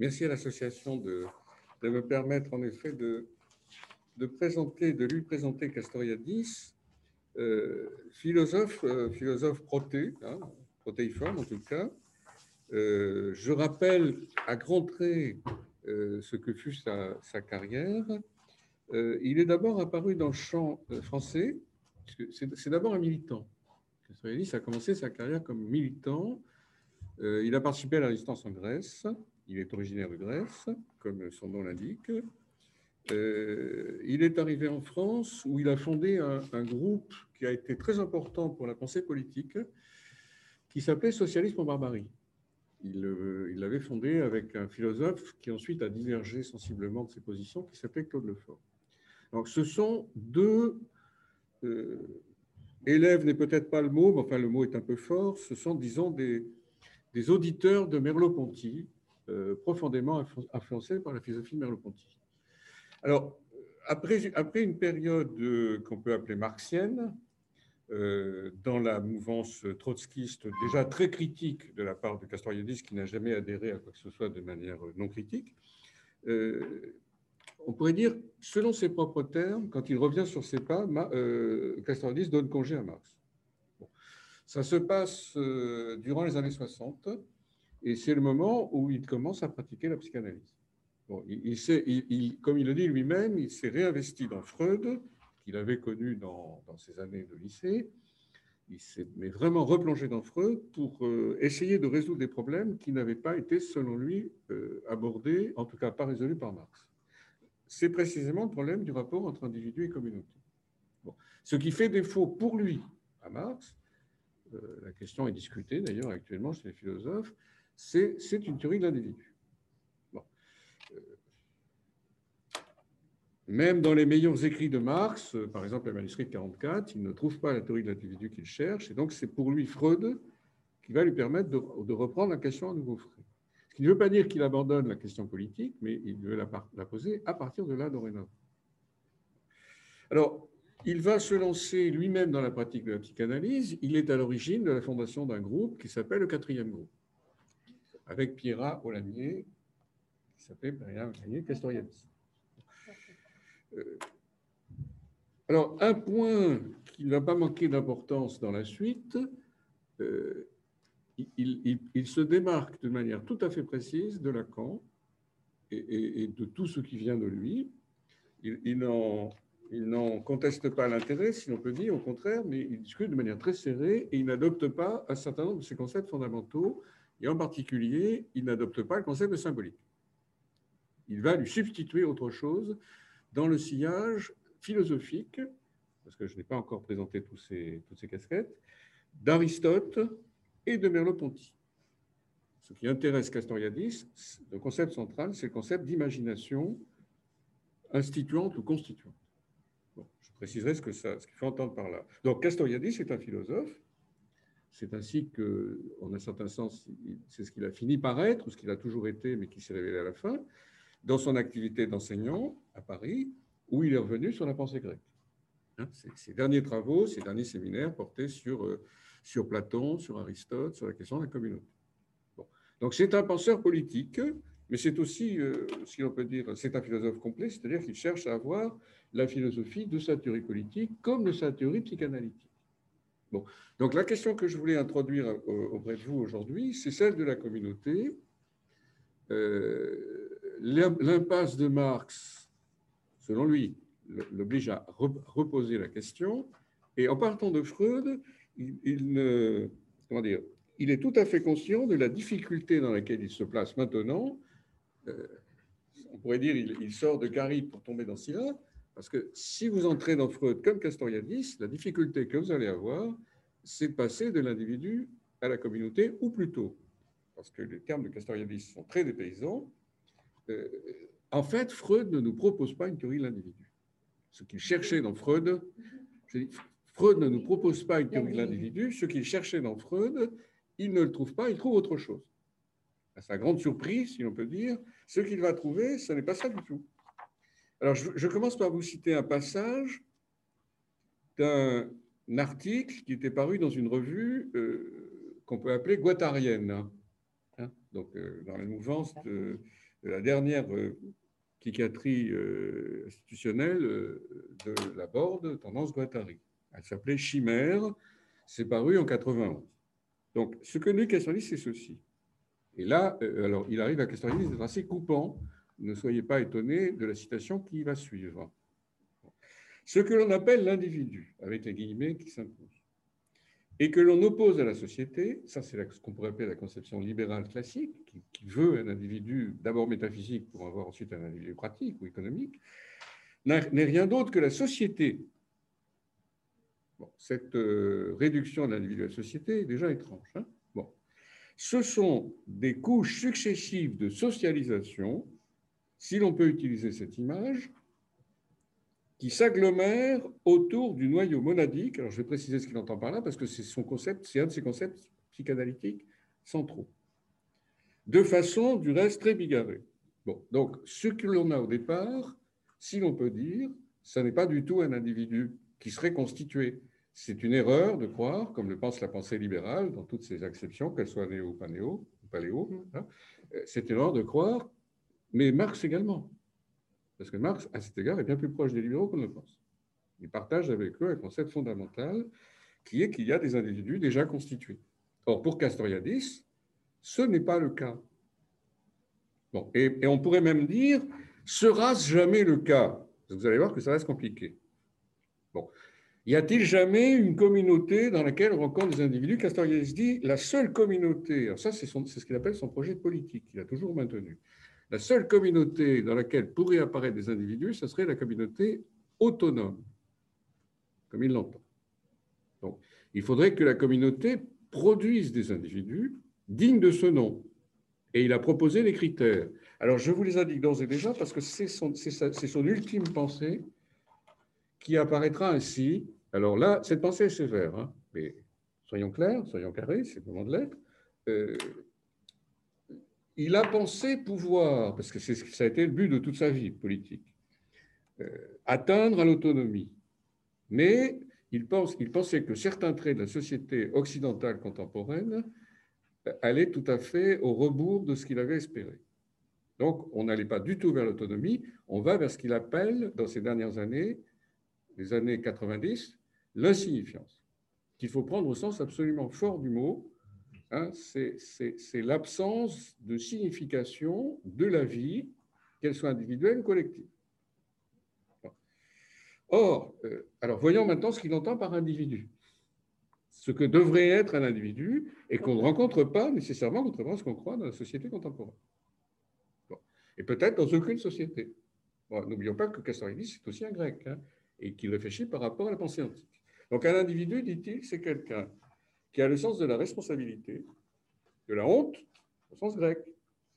Merci à l'association de, me permettre en effet de, présenter, de lui présenter Castoriadis, euh, philosophe, euh, philosophe proté, hein, protéiforme en tout cas. Euh, je rappelle à grands traits ce que fut sa, sa carrière. Il est d'abord apparu dans le champ français, c'est d'abord un militant. Castoriadis a commencé sa carrière comme militant. il a participé à la résistance en Grèce. Il est originaire de Grèce, comme son nom l'indique. il est arrivé en France où il a fondé un, groupe qui a été très important pour la pensée politique, qui s'appelait Socialisme en barbarie. Il l'avait fondé avec un philosophe qui ensuite a divergé sensiblement de ses positions, qui s'appelait Claude Lefort. Donc ce sont deux euh, élèves, n'est peut-être pas le mot, mais enfin le mot est un peu fort, ce sont, disons, des, auditeurs de Merleau-Ponty, euh, profondément influencés par la philosophie de Merleau-Ponty. Alors, après, une période euh, qu'on peut appeler marxienne, euh, dans la mouvance trotskiste déjà très critique de la part de Castoriadis, qui n'a jamais adhéré à quoi que ce soit de manière non critique. Euh, on pourrait dire, selon ses propres termes, quand il revient sur ses pas, euh, Castoriadis donne congé à Marx. Ça se passe durant les années 60 et c'est le moment où il commence à pratiquer la psychanalyse. Bon, il, il, comme il le dit lui-même, il s'est réinvesti dans Freud, qu'il avait connu dans, ses années de lycée. Il s'est vraiment replongé dans Freud pour euh, essayer de résoudre des problèmes qui n'avaient pas été, selon lui, euh, abordés, en tout cas pas résolus par Marx. C'est précisément le problème du rapport entre individu et communauté. Ce qui fait défaut pour lui à Marx, euh, la question est discutée d'ailleurs actuellement chez les philosophes, c'est une théorie de l'individu. Même dans les meilleurs écrits de Marx, euh, par exemple le manuscrit 44, il ne trouve pas la théorie de l'individu qu'il cherche, et donc c'est pour lui Freud qui va lui permettre de, reprendre la question à nouveau. Ce qui ne veut pas dire qu'il abandonne la question politique, mais il veut la, la poser à partir de là dorénavant. Alors, il va se lancer lui-même dans la pratique de la psychanalyse. Il est à l'origine de la fondation d'un groupe qui s'appelle le quatrième groupe, avec Pierre Olanier, qui Pierre Olanier Castoriadis. Euh, alors, un point qui ne va pas manquer d'importance dans la suite, euh, il, se démarque de manière tout à fait précise de Lacan et, de tout ce qui vient de lui. Il, n'en conteste pas l'intérêt, si l'on peut dire, au contraire, mais il discute de manière très serrée et il n'adopte pas un certain nombre de ses concepts fondamentaux, et en particulier, il n'adopte pas le concept symbolique. Il va lui substituer autre chose dans le sillage philosophique, parce que je n'ai pas encore présenté ces, toutes ces casquettes, d'Aristote et de Merleau-Ponty. Ce qui intéresse Castoriadis, le concept central, c'est le concept d'imagination instituante ou constituante. je préciserai ce que ça, ce qu'il faut entendre par là. Donc Castoriadis est un philosophe. C'est ainsi que, en un certain sens, c'est ce qu'il a fini par être, ce qu'il a toujours été, mais qui s'est révélé à la fin dans son activité d'enseignant à Paris, où il est revenu sur la pensée grecque. Hein, ses derniers travaux, ses derniers séminaires portaient sur, euh, sur Platon, sur Aristote, sur la question de la communauté. Donc c'est un penseur politique, mais c'est aussi, euh, si on peut dire, c'est un philosophe complet, c'est-à-dire qu'il cherche à avoir la philosophie de sa théorie politique comme de sa théorie psychanalytique. Donc la question que je voulais introduire euh, auprès de vous aujourd'hui, c'est celle de la communauté. Euh, l'impasse de Marx, selon lui, l'oblige à reposer la question. Et en partant de Freud, il, est tout à fait conscient de la difficulté dans laquelle il se place maintenant. Euh, on pourrait dire il, il sort de Gary pour tomber dans Scylla, parce que si vous entrez dans Freud comme Castoriadis, la difficulté que vous allez avoir, c'est passer de l'individu à la communauté, ou plutôt, parce que les termes de Castoriadis sont très dépaysants, euh, en fait, Freud ne nous propose pas une théorie de l'individu. Ce qu'il cherchait dans Freud, Freud ne nous propose pas une théorie de l'individu. Ce qu'il cherchait dans Freud, il ne le trouve pas, il trouve autre chose. À sa grande surprise, si l'on peut dire, ce qu'il va trouver, ce n'est pas ça du tout. Alors, je, commence par vous citer un passage d'un article qui était paru dans une revue euh, qu'on peut appeler guattarienne, hein, donc euh, dans la mouvance de, la dernière psychiatrie institutionnelle de la Borde, tendance Guattari. Elle s'appelait Chimère, c'est paru en 91. Donc, ce que nous Castoriadis, c'est ceci. Et là, alors, il arrive à Castoriadis d'être assez coupant. Ne soyez pas étonnés de la citation qui va suivre. Ce que l'on appelle l'individu, avec les guillemets qui s'imposent, et que l'on oppose à la société, ça c'est ce qu'on pourrait appeler la conception libérale classique, qui, veut un individu d'abord métaphysique pour avoir ensuite un individu pratique ou économique, n'est rien d'autre que la société. cette euh, réduction de l'individu à la société est déjà étrange. Hein. bon. Ce sont des couches successives de socialisation, si l'on peut utiliser cette image, qui s'agglomère autour du noyau monadique. Alors, je vais préciser ce qu'il entend par là, parce que c'est son concept, c'est un de ses concepts psychanalytiques centraux. De façon, du reste, très bigarrée. Bon, donc, ce que l'on a au départ, si l'on peut dire, ce n'est pas du tout un individu qui serait constitué. C'est une erreur de croire, comme le pense la pensée libérale, dans toutes ses acceptions, qu'elles soient néo ou pas néo, ou paléo, hein, euh, c'est une erreur de croire, mais Marx également. Parce que Marx, à cet égard, est bien plus proche des libéraux qu'on ne le pense. Il partage avec eux un concept fondamental qui est qu'il y a des individus déjà constitués. Or, pour Castoriadis, ce n'est pas le cas. Bon, et, on pourrait même dire, sera-ce jamais le cas? Vous allez voir que ça reste compliqué. Bon, y a-t-il jamais une communauté dans laquelle on rencontre des individus? Castoriadis dit, la seule communauté, ça c'est ce qu'il appelle son projet politique, qu'il a toujours maintenu. La seule communauté dans laquelle pourraient apparaître des individus, ce serait la communauté autonome, comme il l'entend. Donc, il faudrait que la communauté produise des individus dignes de ce nom. Et il a proposé des critères. Alors, je vous les indique d'ores et déjà parce que c'est son, son, ultime pensée qui apparaîtra ainsi. Alors là, cette pensée est sévère, hein, mais soyons clairs, soyons carrés, c'est le moment de l'être. Euh, il a pensé pouvoir, parce que ça a été le but de toute sa vie politique, euh, atteindre à l'autonomie. Mais il, il pensait que certains traits de la société occidentale contemporaine euh, allaient tout à fait au rebours de ce qu'il avait espéré. Donc, on n'allait pas du tout vers l'autonomie, on va vers ce qu'il appelle, dans ces dernières années, les années 90, l'insignifiance, qu'il faut prendre au sens absolument fort du mot, Hein, c'est l'absence de signification de la vie, qu'elle soit individuelle ou collective. Or, euh, alors voyons maintenant ce qu'il entend par individu. Ce que devrait être un individu et qu'on ne rencontre pas nécessairement, contrairement à ce qu'on croit dans la société contemporaine. Et peut-être dans aucune société. N'oublions pas que Castoriadis, c'est aussi un grec, hein, et qu'il réfléchit par rapport à la pensée antique. Donc un individu, dit-il, c'est quelqu'un qui a le sens de la responsabilité, de la honte, au sens grec,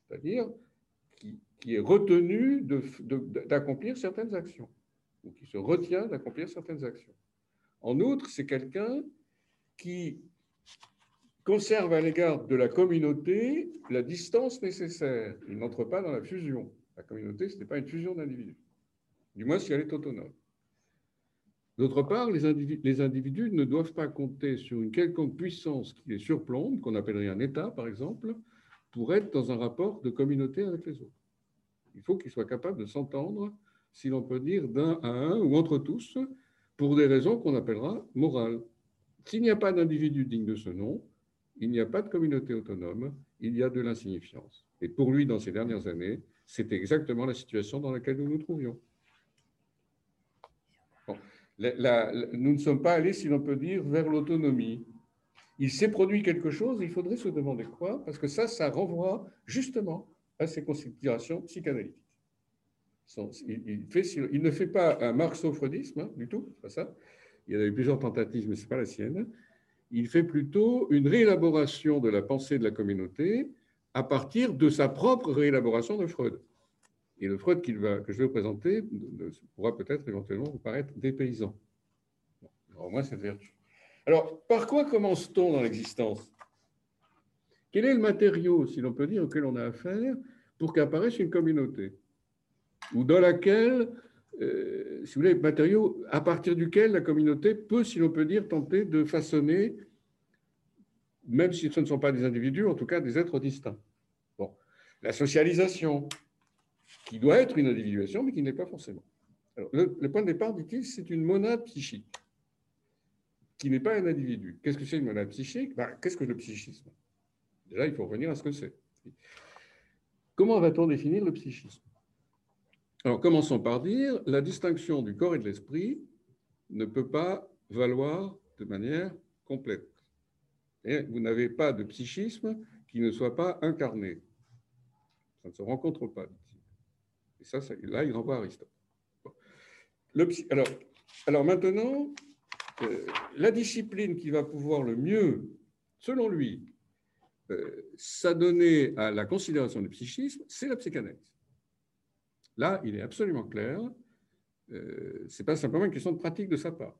c'est-à-dire qui, est retenu d'accomplir certaines actions, ou qui se retient d'accomplir certaines actions. En outre, c'est quelqu'un qui conserve à l'égard de la communauté la distance nécessaire. Il n'entre pas dans la fusion. La communauté, ce n'est pas une fusion d'individus, du moins si elle est autonome. D'autre part, les individus, ne doivent pas compter sur une quelconque puissance qui les surplombe, qu'on appellerait un État par exemple, pour être dans un rapport de communauté avec les autres. Il faut qu'ils soient capables de s'entendre, si l'on peut dire, d'un à un ou entre tous, pour des raisons qu'on appellera morales. S'il n'y a pas d'individu digne de ce nom, il n'y a pas de communauté autonome, il y a de l'insignifiance. Et pour lui, dans ces dernières années, c'était exactement la situation dans laquelle nous nous trouvions nous ne sommes pas allés, si l'on peut dire, vers l'autonomie. Il s'est produit quelque chose, il faudrait se demander quoi, parce que ça, ça renvoie justement à ces considérations psychanalytiques. Il, ne fait pas un marxo-freudisme hein, du tout, pas ça. Il y a eu plusieurs tentatives, mais ce n'est pas la sienne. Il fait plutôt une réélaboration de la pensée de la communauté à partir de sa propre réélaboration de Freud. Et le Freud que je vais vous présenter pourra peut-être éventuellement vous paraître dépaysant. au moins cette vertu. Alors, par quoi commence-t-on dans l'existence? Quel est le matériau, si l'on peut dire, auquel on a affaire pour qu'apparaisse une communauté? Ou dans laquelle, euh, si vous voulez, matériau à partir duquel la communauté peut, si l'on peut dire, tenter de façonner, même si ce ne sont pas des individus, en tout cas des êtres distincts. Bon, la socialisation, qui doit être une individuation, mais qui n'est pas forcément. le, point de départ, dit-il, c'est une monade psychique, qui n'est pas un individu. Qu'est-ce que c'est une monade psychique? Ben, Qu'est-ce que le psychisme? Déjà, il faut revenir à ce que c'est. Comment va-t-on définir le psychisme? Alors, commençons par dire, la distinction du corps et de l'esprit ne peut pas valoir de manière complète. Vous n'avez pas de psychisme qui ne soit pas incarné. Ça ne se rencontre pas, Et ça, là, il renvoie à Aristote. alors, maintenant, euh, la discipline qui va pouvoir le mieux, selon lui, euh, s'adonner à la considération du psychisme, c'est la psychanalyse. Là, il est absolument clair. Euh, ce n'est pas simplement une question de pratique de sa part.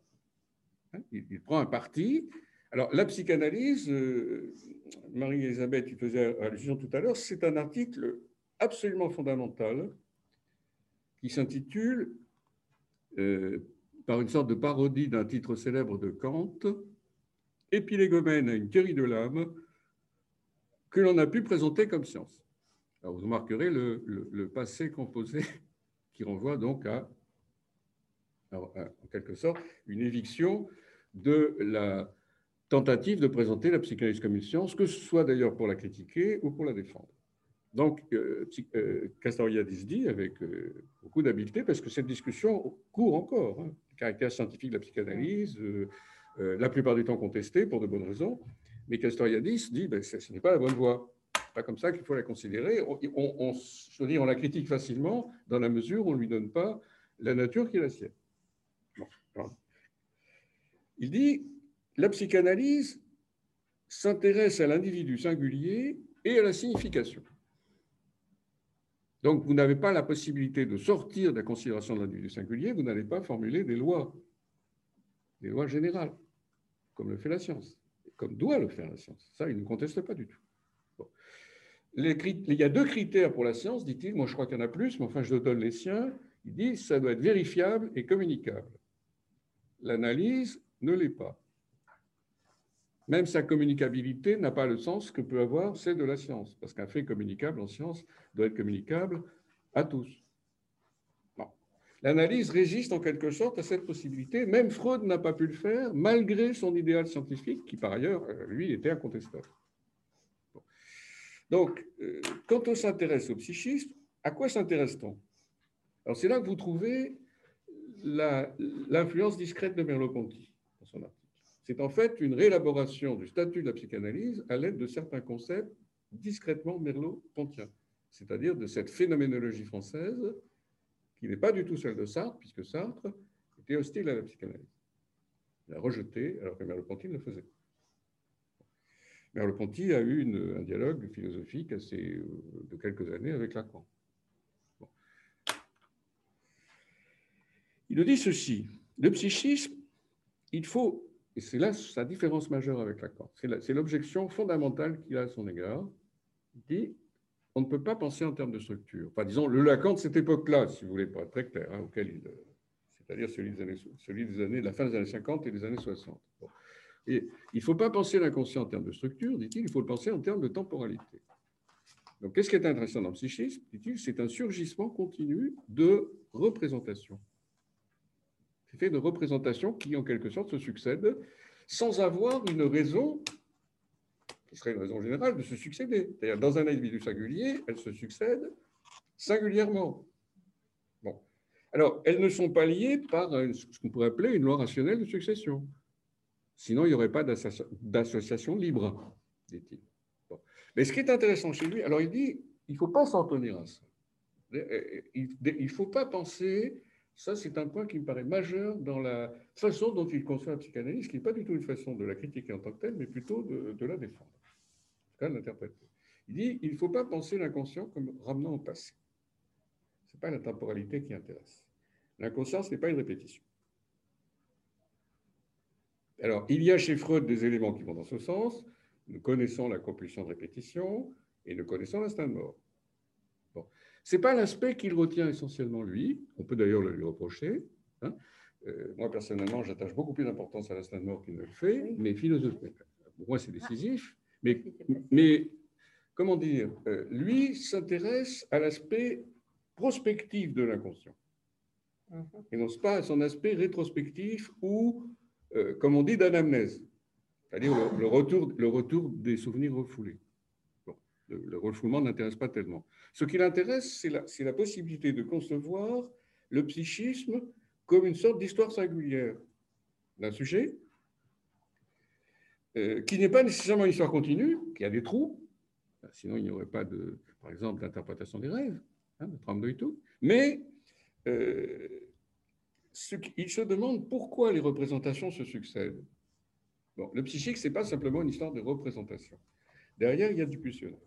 Hein, il, prend un parti. Alors, la psychanalyse, euh, Marie-Elisabeth y faisait allusion tout à l'heure, c'est un article absolument fondamental qui s'intitule, par une sorte de parodie d'un titre célèbre de Kant, Épilégomène à une théorie de l'âme, que l'on a pu présenter comme science. Alors vous remarquerez le, passé composé qui renvoie donc à, en quelque sorte, une éviction de la tentative de présenter la psychanalyse comme une science, que ce soit d'ailleurs pour la critiquer ou pour la défendre. Donc, euh, euh Castoriadis dit avec euh, beaucoup d'habileté, parce que cette discussion court encore, hein, le caractère scientifique de la psychanalyse, la plupart du temps contesté pour de bonnes raisons, mais Castoriadis dit ben, ce n'est pas la bonne voie. Pas comme ça qu'il faut la considérer. On, on la critique facilement dans la mesure où on ne lui donne pas la nature qui est la sienne. Il dit la psychanalyse s'intéresse à l'individu singulier et à la signification. Donc, vous n'avez pas la possibilité de sortir de la considération de l'individu singulier, vous n'allez pas formuler des lois, des lois générales, comme le fait la science comme doit le faire la science. Ça, il ne conteste pas du tout. il y a deux critères pour la science, dit-il. Moi, je crois qu'il y en a plus, mais enfin, je donne les siens. Il dit ça doit être vérifiable et communicable. L'analyse ne l'est pas. Même sa communicabilité n'a pas le sens que peut avoir celle de la science, parce qu'un fait communicable en science doit être communicable à tous. L'analyse résiste en quelque sorte à cette possibilité. Même Freud n'a pas pu le faire, malgré son idéal scientifique, qui par ailleurs, lui, était incontestable. Donc, euh, quand on s'intéresse au psychisme, à quoi s'intéresse-t-on? Alors, c'est là que vous trouvez l'influence discrète de Merleau-Ponty dans son. C'est en fait une réélaboration du statut de la psychanalyse à l'aide de certains concepts discrètement merleau-pontiens, c'est-à-dire de cette phénoménologie française qui n'est pas du tout celle de Sartre, puisque Sartre était hostile à la psychanalyse. Il a rejeté, alors que Merleau-Ponty le faisait. Merleau-Ponty a eu un dialogue philosophique assez, euh, de quelques années avec Lacan. Il nous dit ceci le psychisme, il faut, et c'est là sa différence majeure avec Lacan, c'est l'objection fondamentale qu'il a à son égard. Il dit on ne peut pas penser en termes de structure. Enfin, disons, le Lacan de cette époque-là, si vous voulez, pas être très clair, hein, auquel il, c'est-à-dire celui des, années, celui des années, de la fin des années 50 et des années 60. Et il ne faut pas penser l'inconscient en termes de structure, dit-il, il faut le penser en termes de temporalité. Donc, qu'est-ce qui est intéressant dans le psychisme Dit-il, c'est un surgissement continu de représentation. C'est fait de représentations qui, en quelque sorte, se succèdent sans avoir une raison qui serait une raison générale de se succéder. C'est-à-dire, dans un individu singulier, elles se succèdent singulièrement. Bon. Alors, elles ne sont pas liées par ce qu'on pourrait appeler une loi rationnelle de succession. Sinon, il n'y aurait pas d'association libre, dit-il. Mais ce qui est intéressant chez lui, alors il dit, il ne faut pas s'en tenir à ça. Il ne faut pas penser, ça c'est un point qui me paraît majeur dans la façon dont il conçoit la psychanalyse, qui n'est pas du tout une façon de la critiquer en tant que telle, mais plutôt de la défendre l'interpréter. Il dit il ne faut pas penser l'inconscient comme ramenant au passé. Ce n'est pas la temporalité qui intéresse. L'inconscient, ce n'est pas une répétition. Alors, il y a chez Freud des éléments qui vont dans ce sens. Nous connaissons la compulsion de répétition et nous connaissons l'instinct de mort. Ce n'est pas l'aspect qu'il retient essentiellement lui. On peut d'ailleurs le lui reprocher. Hein. Euh, moi, personnellement, j'attache beaucoup plus d'importance à l'instinct de mort qu'il ne le fait, mais philosophiquement, pour moi, c'est décisif. Mais, comment dire, euh, lui s'intéresse à l'aspect prospectif de l'inconscient, mhm. et non pas à son aspect rétrospectif ou, euh, comme on dit, d'anamnèse, c'est-à-dire le, retour, le retour des souvenirs refoulés. Le, refoulement n'intéresse pas tellement. Ce qui l'intéresse, c'est la, possibilité de concevoir le psychisme comme une sorte d'histoire singulière d'un sujet, euh, qui n'est pas nécessairement une histoire continue, qui a des trous, sinon il n'y aurait pas, de, par exemple, d'interprétation des rêves, hein, de trame de tout, mais euh, il se demande pourquoi les représentations se succèdent. Le psychique, ce n'est pas simplement une histoire de représentation. Derrière, il y a du pulsionnel.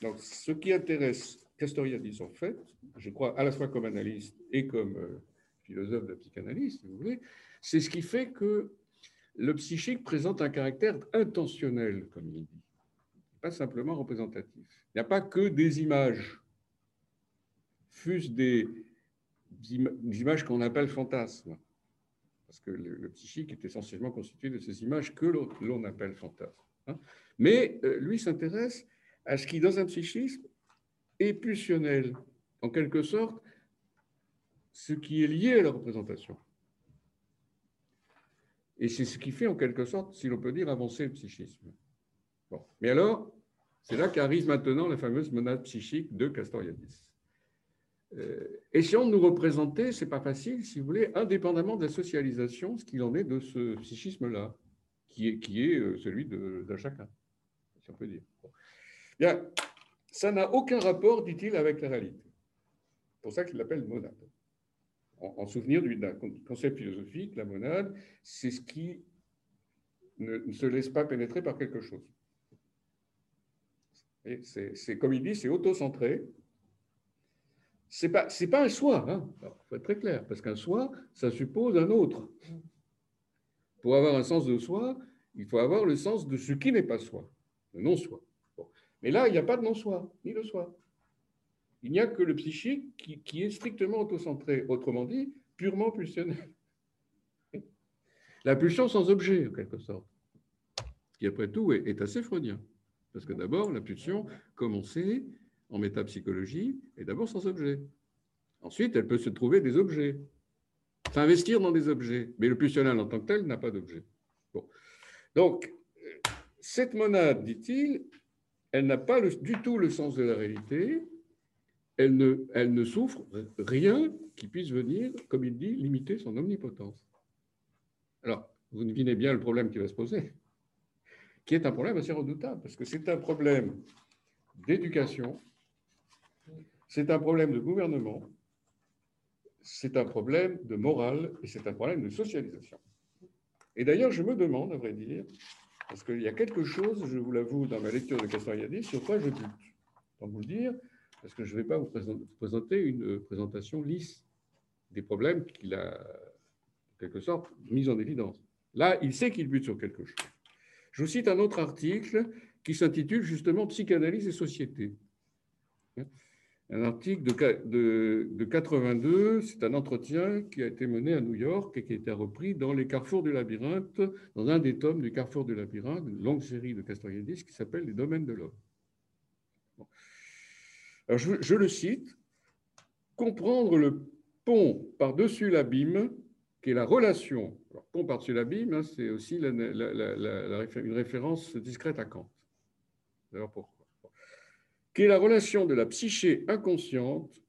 Donc, ce qui intéresse Castoriadis, en fait, je crois à la fois comme analyste et comme euh, philosophe de psychanalyse, si vous voulez, c'est ce qui fait que le psychique présente un caractère intentionnel, comme il dit, pas simplement représentatif. Il n'y a pas que des images, fût-ce des, images qu'on appelle fantasmes, parce que le, psychique est essentiellement constitué de ces images que l'on appelle fantasmes. Hein. Mais euh, lui s'intéresse à ce qui, dans un psychisme, est pulsionnel, en quelque sorte, ce qui est lié à la représentation. Et c'est ce qui fait en quelque sorte, si l'on peut dire, avancer le psychisme. Mais alors, c'est là qu'arrive maintenant la fameuse monade psychique de Castoriadis. Euh, essayons de nous représenter, c'est pas facile, si vous voulez, indépendamment de la socialisation, ce qu'il en est de ce psychisme-là, qui est, euh, celui d'un chacun, si on peut dire. Bien, ça n'a aucun rapport, dit-il, avec la réalité. C'est pour ça qu'il l'appelle monade en, souvenir d'un concept philosophique, la monade, c'est ce qui ne, se laisse pas pénétrer par quelque chose. C'est comme il dit, c'est auto-centré. C'est pas, pas un soi, il hein. faut être très clair, parce qu'un soi, ça suppose un autre. Pour avoir un sens de soi, il faut avoir le sens de ce qui n'est pas soi, le non-soi. Mais là, il n'y a pas de non-soi, ni de soi. Il n'y a que le psychique qui, est strictement autocentré, autrement dit, purement pulsionnel. La pulsion sans objet, en quelque sorte, qui après tout est, assez freudien. Parce que d'abord, la pulsion, comme on sait, en métapsychologie, est d'abord sans objet. Ensuite, elle peut se trouver des objets, s'investir dans des objets. Mais le pulsionnel en tant que tel n'a pas d'objet. Bon. Donc, cette monade, dit-il, elle n'a pas du tout le sens de la réalité, elle ne, elle ne souffre rien qui puisse venir, comme il dit, limiter son omnipotence. Alors, vous devinez bien le problème qui va se poser, qui est un problème assez redoutable, parce que c'est un problème d'éducation, c'est un problème de gouvernement, c'est un problème de morale et c'est un problème de socialisation. Et d'ailleurs, je me demande, à vrai dire, parce qu'il y a quelque chose, je vous l'avoue, dans ma lecture de Castoriadis, sur quoi je bute. Pour vous le dire, parce que je ne vais pas vous présenter une euh, présentation lisse des problèmes qu'il a, en quelque sorte, mis en évidence. Là, il sait qu'il bute sur quelque chose. Je vous cite un autre article qui s'intitule justement Psychanalyse et société. Un article de, de, 82, c'est un entretien qui a été mené à New York et qui a été repris dans Les Carrefours du Labyrinthe, dans un des tomes du Carrefour du Labyrinthe, une longue série de Castoriadis qui s'appelle Les Domaines de l'homme je, le cite, comprendre le pont par-dessus l'abîme, qui est la relation. Alors, pont par-dessus l'abîme, hein, c'est aussi une référence discrète à Kant. D'ailleurs, pourquoi Qui est la relation de la psyché inconsciente,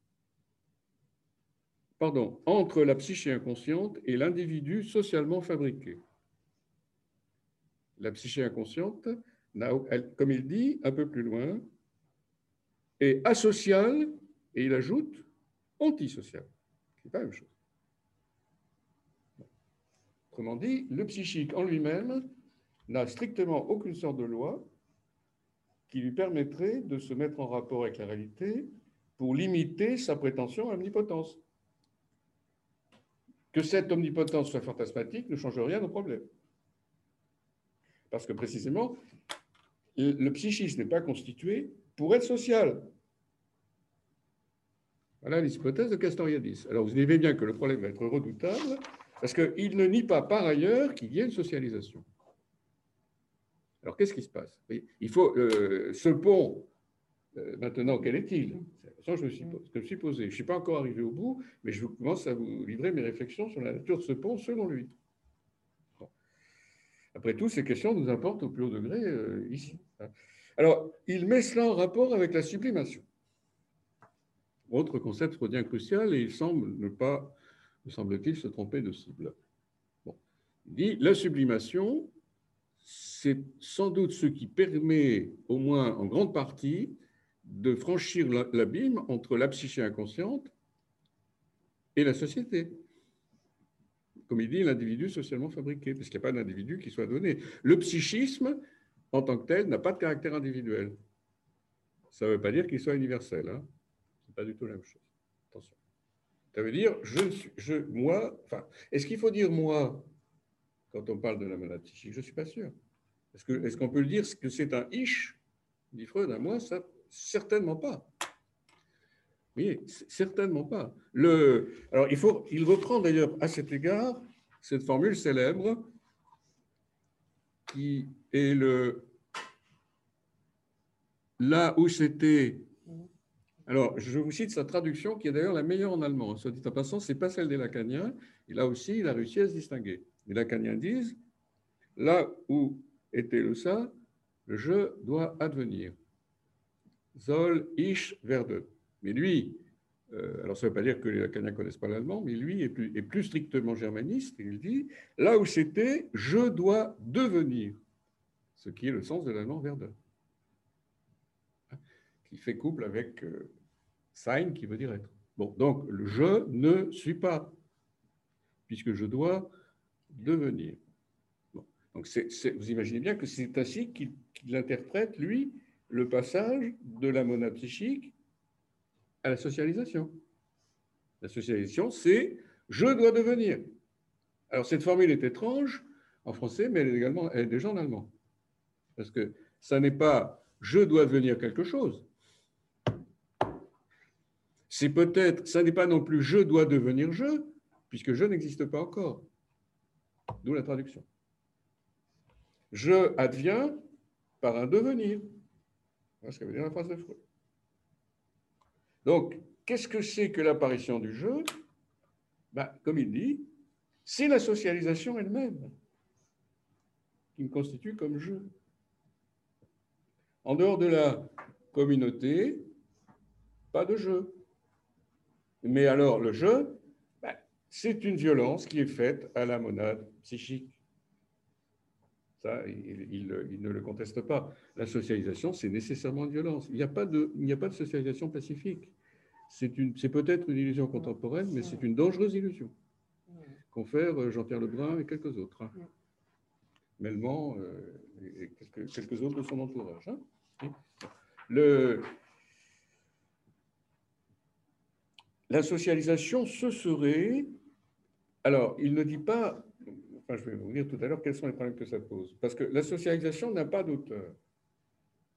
pardon, entre la psyché inconsciente et l'individu socialement fabriqué. La psyché inconsciente, comme il dit un peu plus loin, et asocial, et il ajoute antisocial. C'est pas la même chose. Autrement dit, le psychique en lui-même n'a strictement aucune sorte de loi qui lui permettrait de se mettre en rapport avec la réalité pour limiter sa prétention à omnipotence. Que cette omnipotence soit fantasmatique ne change rien au problème. Parce que précisément, le psychisme n'est pas constitué pour être social. Voilà les hypothèses de Castoriadis. Alors vous savez bien que le problème va être redoutable, parce qu'il ne nie pas par ailleurs qu'il y ait une socialisation. Alors qu'est-ce qui se passe? Il faut euh, ce pont Euh, maintenant, quel est-il? C'est la je me suis, je me suis posé. Je ne suis pas encore arrivé au bout, mais je commence à vous livrer mes réflexions sur la nature de ce pont selon lui. Après tout, ces questions nous importent au plus haut degré euh, ici. Alors, il met cela en rapport avec la sublimation. Autre concept freudien crucial, et il semble ne pas, me semble-t-il, se tromper de cible. Bon. Il dit la sublimation, c'est sans doute ce qui permet, au moins en grande partie, de franchir l'abîme entre la psyché inconsciente et la société. Comme il dit, l'individu socialement fabriqué, parce qu'il n'y a pas d'individu qui soit donné. Le psychisme, en tant que tel, n'a pas de caractère individuel. Ça ne veut pas dire qu'il soit universel. Hein. Ce n'est pas du tout la même chose. Attention. Ça veut dire, je, je, moi, enfin, est-ce qu'il faut dire moi quand on parle de la maladie psychique Je ne suis pas sûr. Est-ce qu'on peut le dire que c'est un ich, dit Freud, à moi ça, Certainement pas. Oui, certainement pas. Alors, il, faut, il reprend d'ailleurs à cet égard cette formule célèbre qui est le là où c'était. Alors, je vous cite sa traduction qui est d'ailleurs la meilleure en allemand. Soit dit en passant, ce n'est pas celle des Lacaniens. Et là aussi, il a réussi à se distinguer. Les Lacaniens disent là où était le ça, le je doit advenir. Zoll, Ich, Werde. Mais lui, euh, alors ça ne veut pas dire que les Lacaniens ne connaissent pas l'allemand, mais lui est plus, strictement germaniste. Il dit là où c'était, je dois devenir, ce qui est le sens de l'allemand Werde, qui fait couple avec euh, sein, qui veut dire être. Bon, donc le je ne suis pas, puisque je dois devenir. donc vous imaginez bien que c'est ainsi qu'il interprète, lui, le passage de la monade psychique à la socialisation. La socialisation, c'est je dois devenir. Alors cette formule est étrange en français, mais elle est également elle est déjà en allemand. Parce que ça n'est pas je dois devenir quelque chose. C'est peut-être, ça n'est pas non plus je dois devenir je, puisque je n'existe pas encore. D'où la traduction. Je adviens par un devenir ce que veut dire la phrase de Freud. Donc, qu'est-ce que c'est que l'apparition du jeu? Ben, Comme il dit, c'est la socialisation elle-même qui me constitue comme jeu. En dehors de la communauté, pas de jeu. Mais alors, le jeu, c'est une violence qui est faite à la monade psychique il, ne le conteste pas. La socialisation, c'est nécessairement une violence. Il n'y a, pas de, socialisation pacifique. C'est, peut-être une illusion contemporaine, mais c'est une dangereuse illusion. Confère euh, Jean-Pierre Lebrun et quelques autres. Hein. Melman euh, et quelques, autres de son entourage. Hein. La socialisation, ce serait. Alors, il ne dit pas je vais vous dire tout à l'heure quels sont les problèmes que ça pose. Parce que la socialisation n'a pas d'auteur.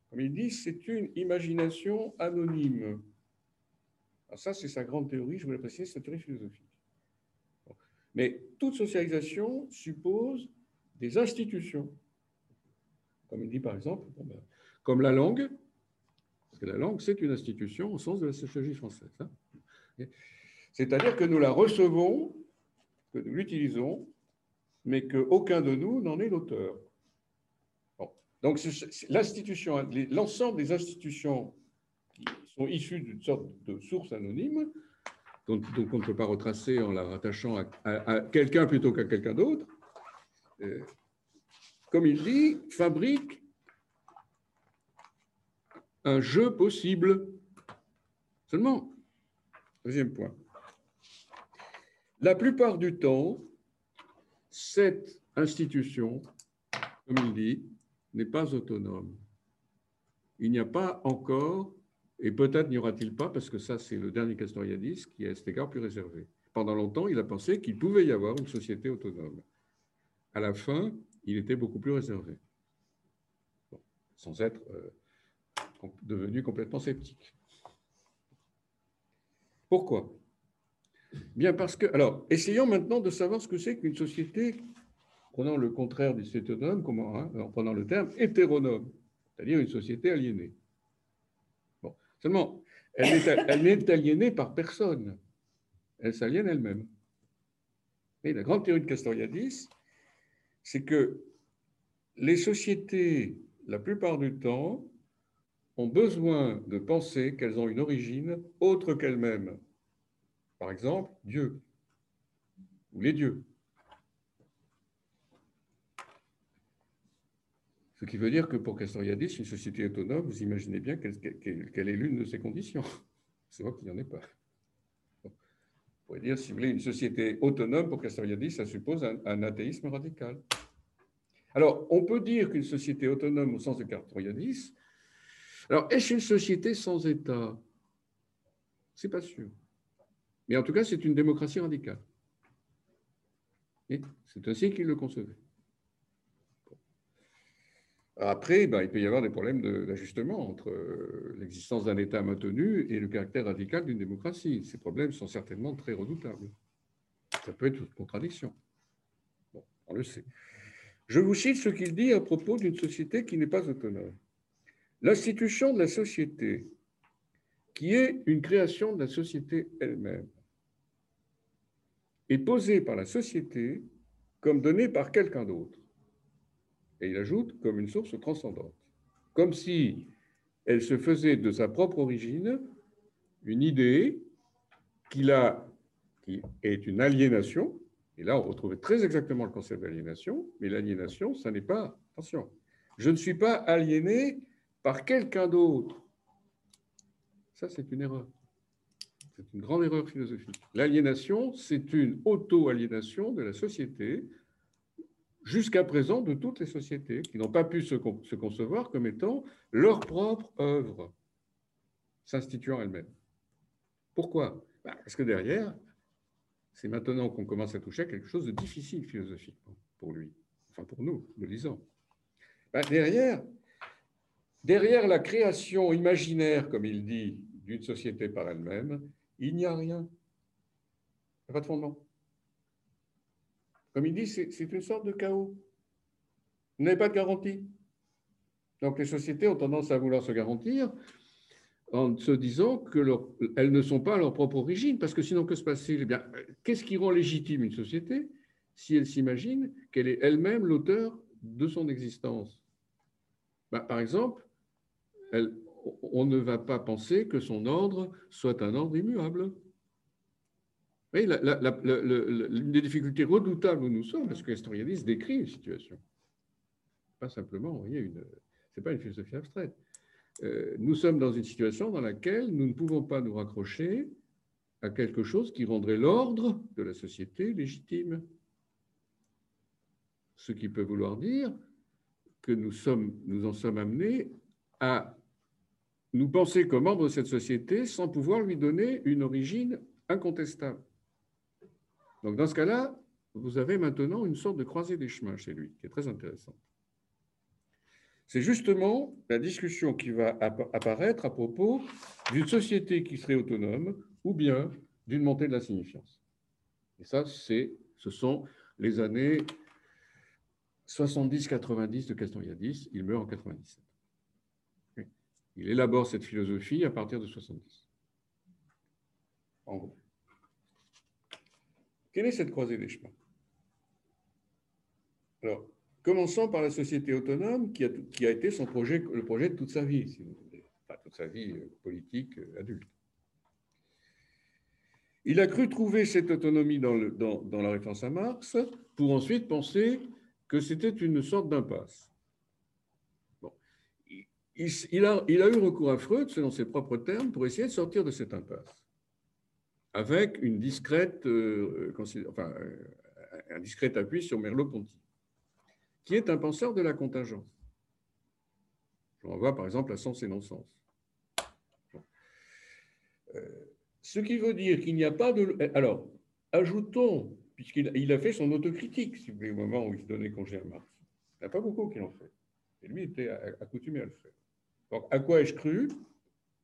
Comme il dit, c'est une imagination anonyme. Alors ça, c'est sa grande théorie, je voulais préciser, c'est sa théorie philosophique. Mais toute socialisation suppose des institutions. Comme il dit par exemple, ben, comme la langue, parce que la langue, c'est une institution au sens de la sociologie française. Hein. C'est-à-dire que nous la recevons, que nous l'utilisons, mais qu'aucun de nous n'en est l'auteur. Donc l'institution, l'ensemble des institutions qui sont issues d'une sorte de source anonyme, dont, on ne peut pas retracer en la rattachant à, quelqu'un plutôt qu'à quelqu'un d'autre, euh, comme il dit, fabrique un jeu possible. Seulement, deuxième point, la plupart du temps, cette institution, comme il dit, n'est pas autonome. Il n'y a pas encore, et peut-être n'y aura-t-il pas, parce que ça c'est le dernier Castoriadis qui est à cet égard plus réservé. Pendant longtemps, il a pensé qu'il pouvait y avoir une société autonome. À la fin, il était beaucoup plus réservé, sans être euh, devenu complètement sceptique. Pourquoi? Bien parce que, alors, essayons maintenant de savoir ce que c'est qu'une société, prenant le contraire du cétonome, comment, hein, en prenant le terme hétéronome, c'est-à-dire une société aliénée. Bon. Seulement, elle n'est aliénée par personne. Elle s'aliène elle-même. Et la grande théorie de Castoriadis, c'est que les sociétés, la plupart du temps, ont besoin de penser qu'elles ont une origine autre qu'elles-mêmes. Par exemple, Dieu ou les dieux. Ce qui veut dire que pour Castoriadis, une société autonome, vous imaginez bien quelle, est l'une de ses conditions. C'est vrai qu'il n'y en ait pas. On pourrait dire, si vous voulez, une société autonome, pour Castoriadis, ça suppose un, athéisme radical. Alors, on peut dire qu'une société autonome au sens de Castoriadis, alors est-ce une société sans État? C'est pas sûr. Mais en tout cas, c'est une démocratie radicale. C'est ainsi qu'il le concevait. Après, ben, il peut y avoir des problèmes d'ajustement entre euh, l'existence d'un État maintenu et le caractère radical d'une démocratie. Ces problèmes sont certainement très redoutables. Ça peut être une contradiction. Bon, on le sait. Je vous cite ce qu'il dit à propos d'une société qui n'est pas autonome. L'institution de la société, qui est une création de la société elle-même, est posée par la société comme donnée par quelqu'un d'autre et il ajoute comme une source transcendante, comme si elle se faisait de sa propre origine une idée qui, est une aliénation, et là on retrouve très exactement le concept d'aliénation, mais l'aliénation, ça n'est pas, attention, je ne suis pas aliéné par quelqu'un d'autre. Ça, c'est une erreur. C'est une grande erreur philosophique. L'aliénation, c'est une auto-aliénation de la société jusqu'à présent de toutes les sociétés qui n'ont pas pu se, concevoir comme étant leur propre œuvre, s'instituant elles-mêmes. Pourquoi? Bah, Parce que derrière, c'est maintenant qu'on commence à toucher à quelque chose de difficile philosophiquement pour lui, enfin pour nous, le lisant. Bah, derrière, derrière la création imaginaire, comme il dit, d'une société par elle-même, il n'y a rien. Il n'y a pas de fondement. Comme il dit, c'est une sorte de chaos. Vous n'avez pas de garantie. Donc les sociétés ont tendance à vouloir se garantir en se disant qu'elles ne sont pas à leur propre origine, parce que sinon, que se passe-t-il? Eh Qu'est-ce qui rend légitime une société si elle s'imagine qu'elle est elle-même l'auteur de son existence? Ben, Par exemple, on ne va pas penser que son ordre soit un ordre immuable. Oui, l'une des difficultés redoutables où nous sommes, parce que l'historianiste décrit une situation, pas simplement, vous voyez, une, c'est pas une philosophie abstraite. Euh, nous sommes dans une situation dans laquelle nous ne pouvons pas nous raccrocher à quelque chose qui rendrait l'ordre de la société légitime. Ce qui peut vouloir dire que nous, sommes, nous en sommes amenés à nous penser comme membres de cette société sans pouvoir lui donner une origine incontestable. Donc dans ce cas-là, vous avez maintenant une sorte de croisée des chemins chez lui, qui est très intéressante. C'est justement la discussion qui va apparaître à propos d'une société qui serait autonome ou bien d'une montée de la signifiance. Et ça, c'est, ce sont les années 70-90 de Castoriadis. Il meurt en 97. Il élabore cette philosophie à partir de 70. En gros. Quelle est cette croisée des chemins? Alors, commençons par la société autonome qui a, été son projet, le projet de toute sa vie, si vous voulez, enfin toute sa vie euh, politique euh, adulte. Il a cru trouver cette autonomie dans la référence à Marx pour ensuite penser que c'était une sorte d'impasse. Il, a, eu recours à Freud, selon ses propres termes, pour essayer de sortir de cette impasse avec euh, enfin, euh, un discret appui sur Merleau-Ponty, qui est un penseur de la contingence. Je renvoie par exemple à Sens et non-sens. Euh, ce qui veut dire qu'il n'y a pas de... Alors, ajoutons, puisqu'il a fait son autocritique, si vous voulez, au moment où il donnait congé à Marx. Il n'y a pas beaucoup qui l'ont fait. Et lui était accoutumé à le faire. Donc, à quoi ai-je cru,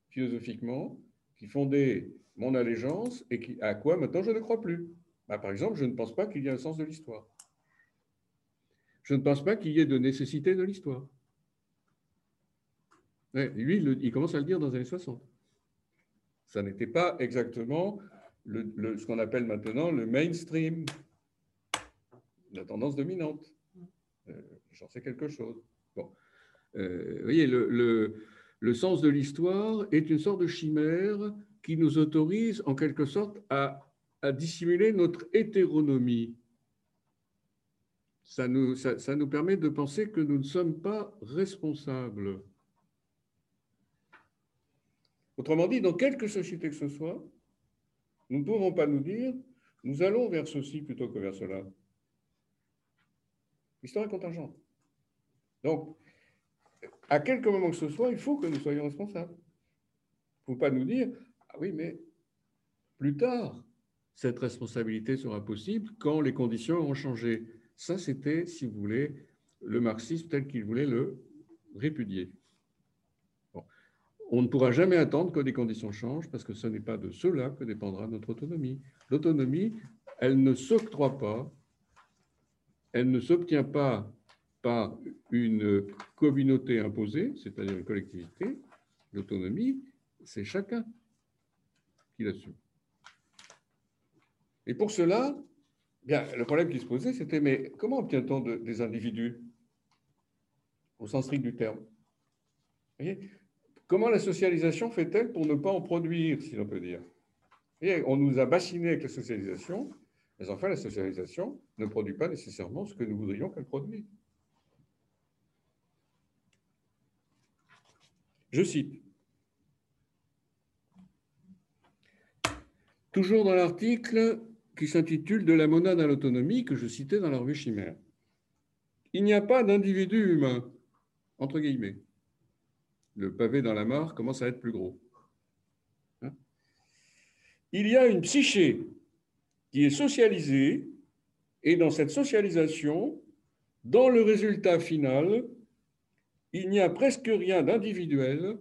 philosophiquement, qui fondait mon allégeance et à quoi maintenant je ne crois plus? Bah, par exemple, je ne pense pas qu'il y ait un sens de l'histoire. Je ne pense pas qu'il y ait de nécessité de l'histoire. lui, il commence à le dire dans les années 60. Ça n'était pas exactement ce qu'on appelle maintenant le mainstream, la tendance dominante. Euh, j'en sais quelque chose. Bon. Euh, vous voyez, le, le sens de l'histoire est une sorte de chimère qui nous autorise en quelque sorte à, à dissimuler notre hétéronomie. Ça nous, ça, ça nous permet de penser que nous ne sommes pas responsables. Autrement dit, dans quelque société que ce soit, nous ne pouvons pas nous dire nous allons vers ceci plutôt que vers cela. L'histoire est contingente. Donc, à quelque moment que ce soit, il faut que nous soyons responsables. Il ne faut pas nous dire ah oui, mais plus tard, cette responsabilité sera possible quand les conditions auront changé. Ça, c'était, si vous voulez, le marxisme tel qu'il voulait le répudier. On ne pourra jamais attendre que les conditions changent parce que ce n'est pas de cela que dépendra notre autonomie. L'autonomie, elle ne s'octroie pas, elle ne s'obtient pas par une communauté imposée, c'est-à-dire une collectivité. L'autonomie, c'est chacun qui l'assume. Et pour cela, bien, le problème qui se posait, c'était mais comment obtient-on des individus au sens strict du terme? Comment la socialisation fait-elle pour ne pas en produire, si l'on peut dire? On nous a bassinés avec la socialisation, mais enfin, la socialisation ne produit pas nécessairement ce que nous voudrions qu'elle produise. Je cite. Toujours dans l'article qui s'intitule De la monade à l'autonomie que je citais dans la revue Chimère. Il n'y a pas d'individu humain, entre guillemets le pavé dans la mare commence à être plus gros. Hein? Il y a une psyché qui est socialisée, et dans cette socialisation, dans le résultat final, il n'y a presque rien d'individuel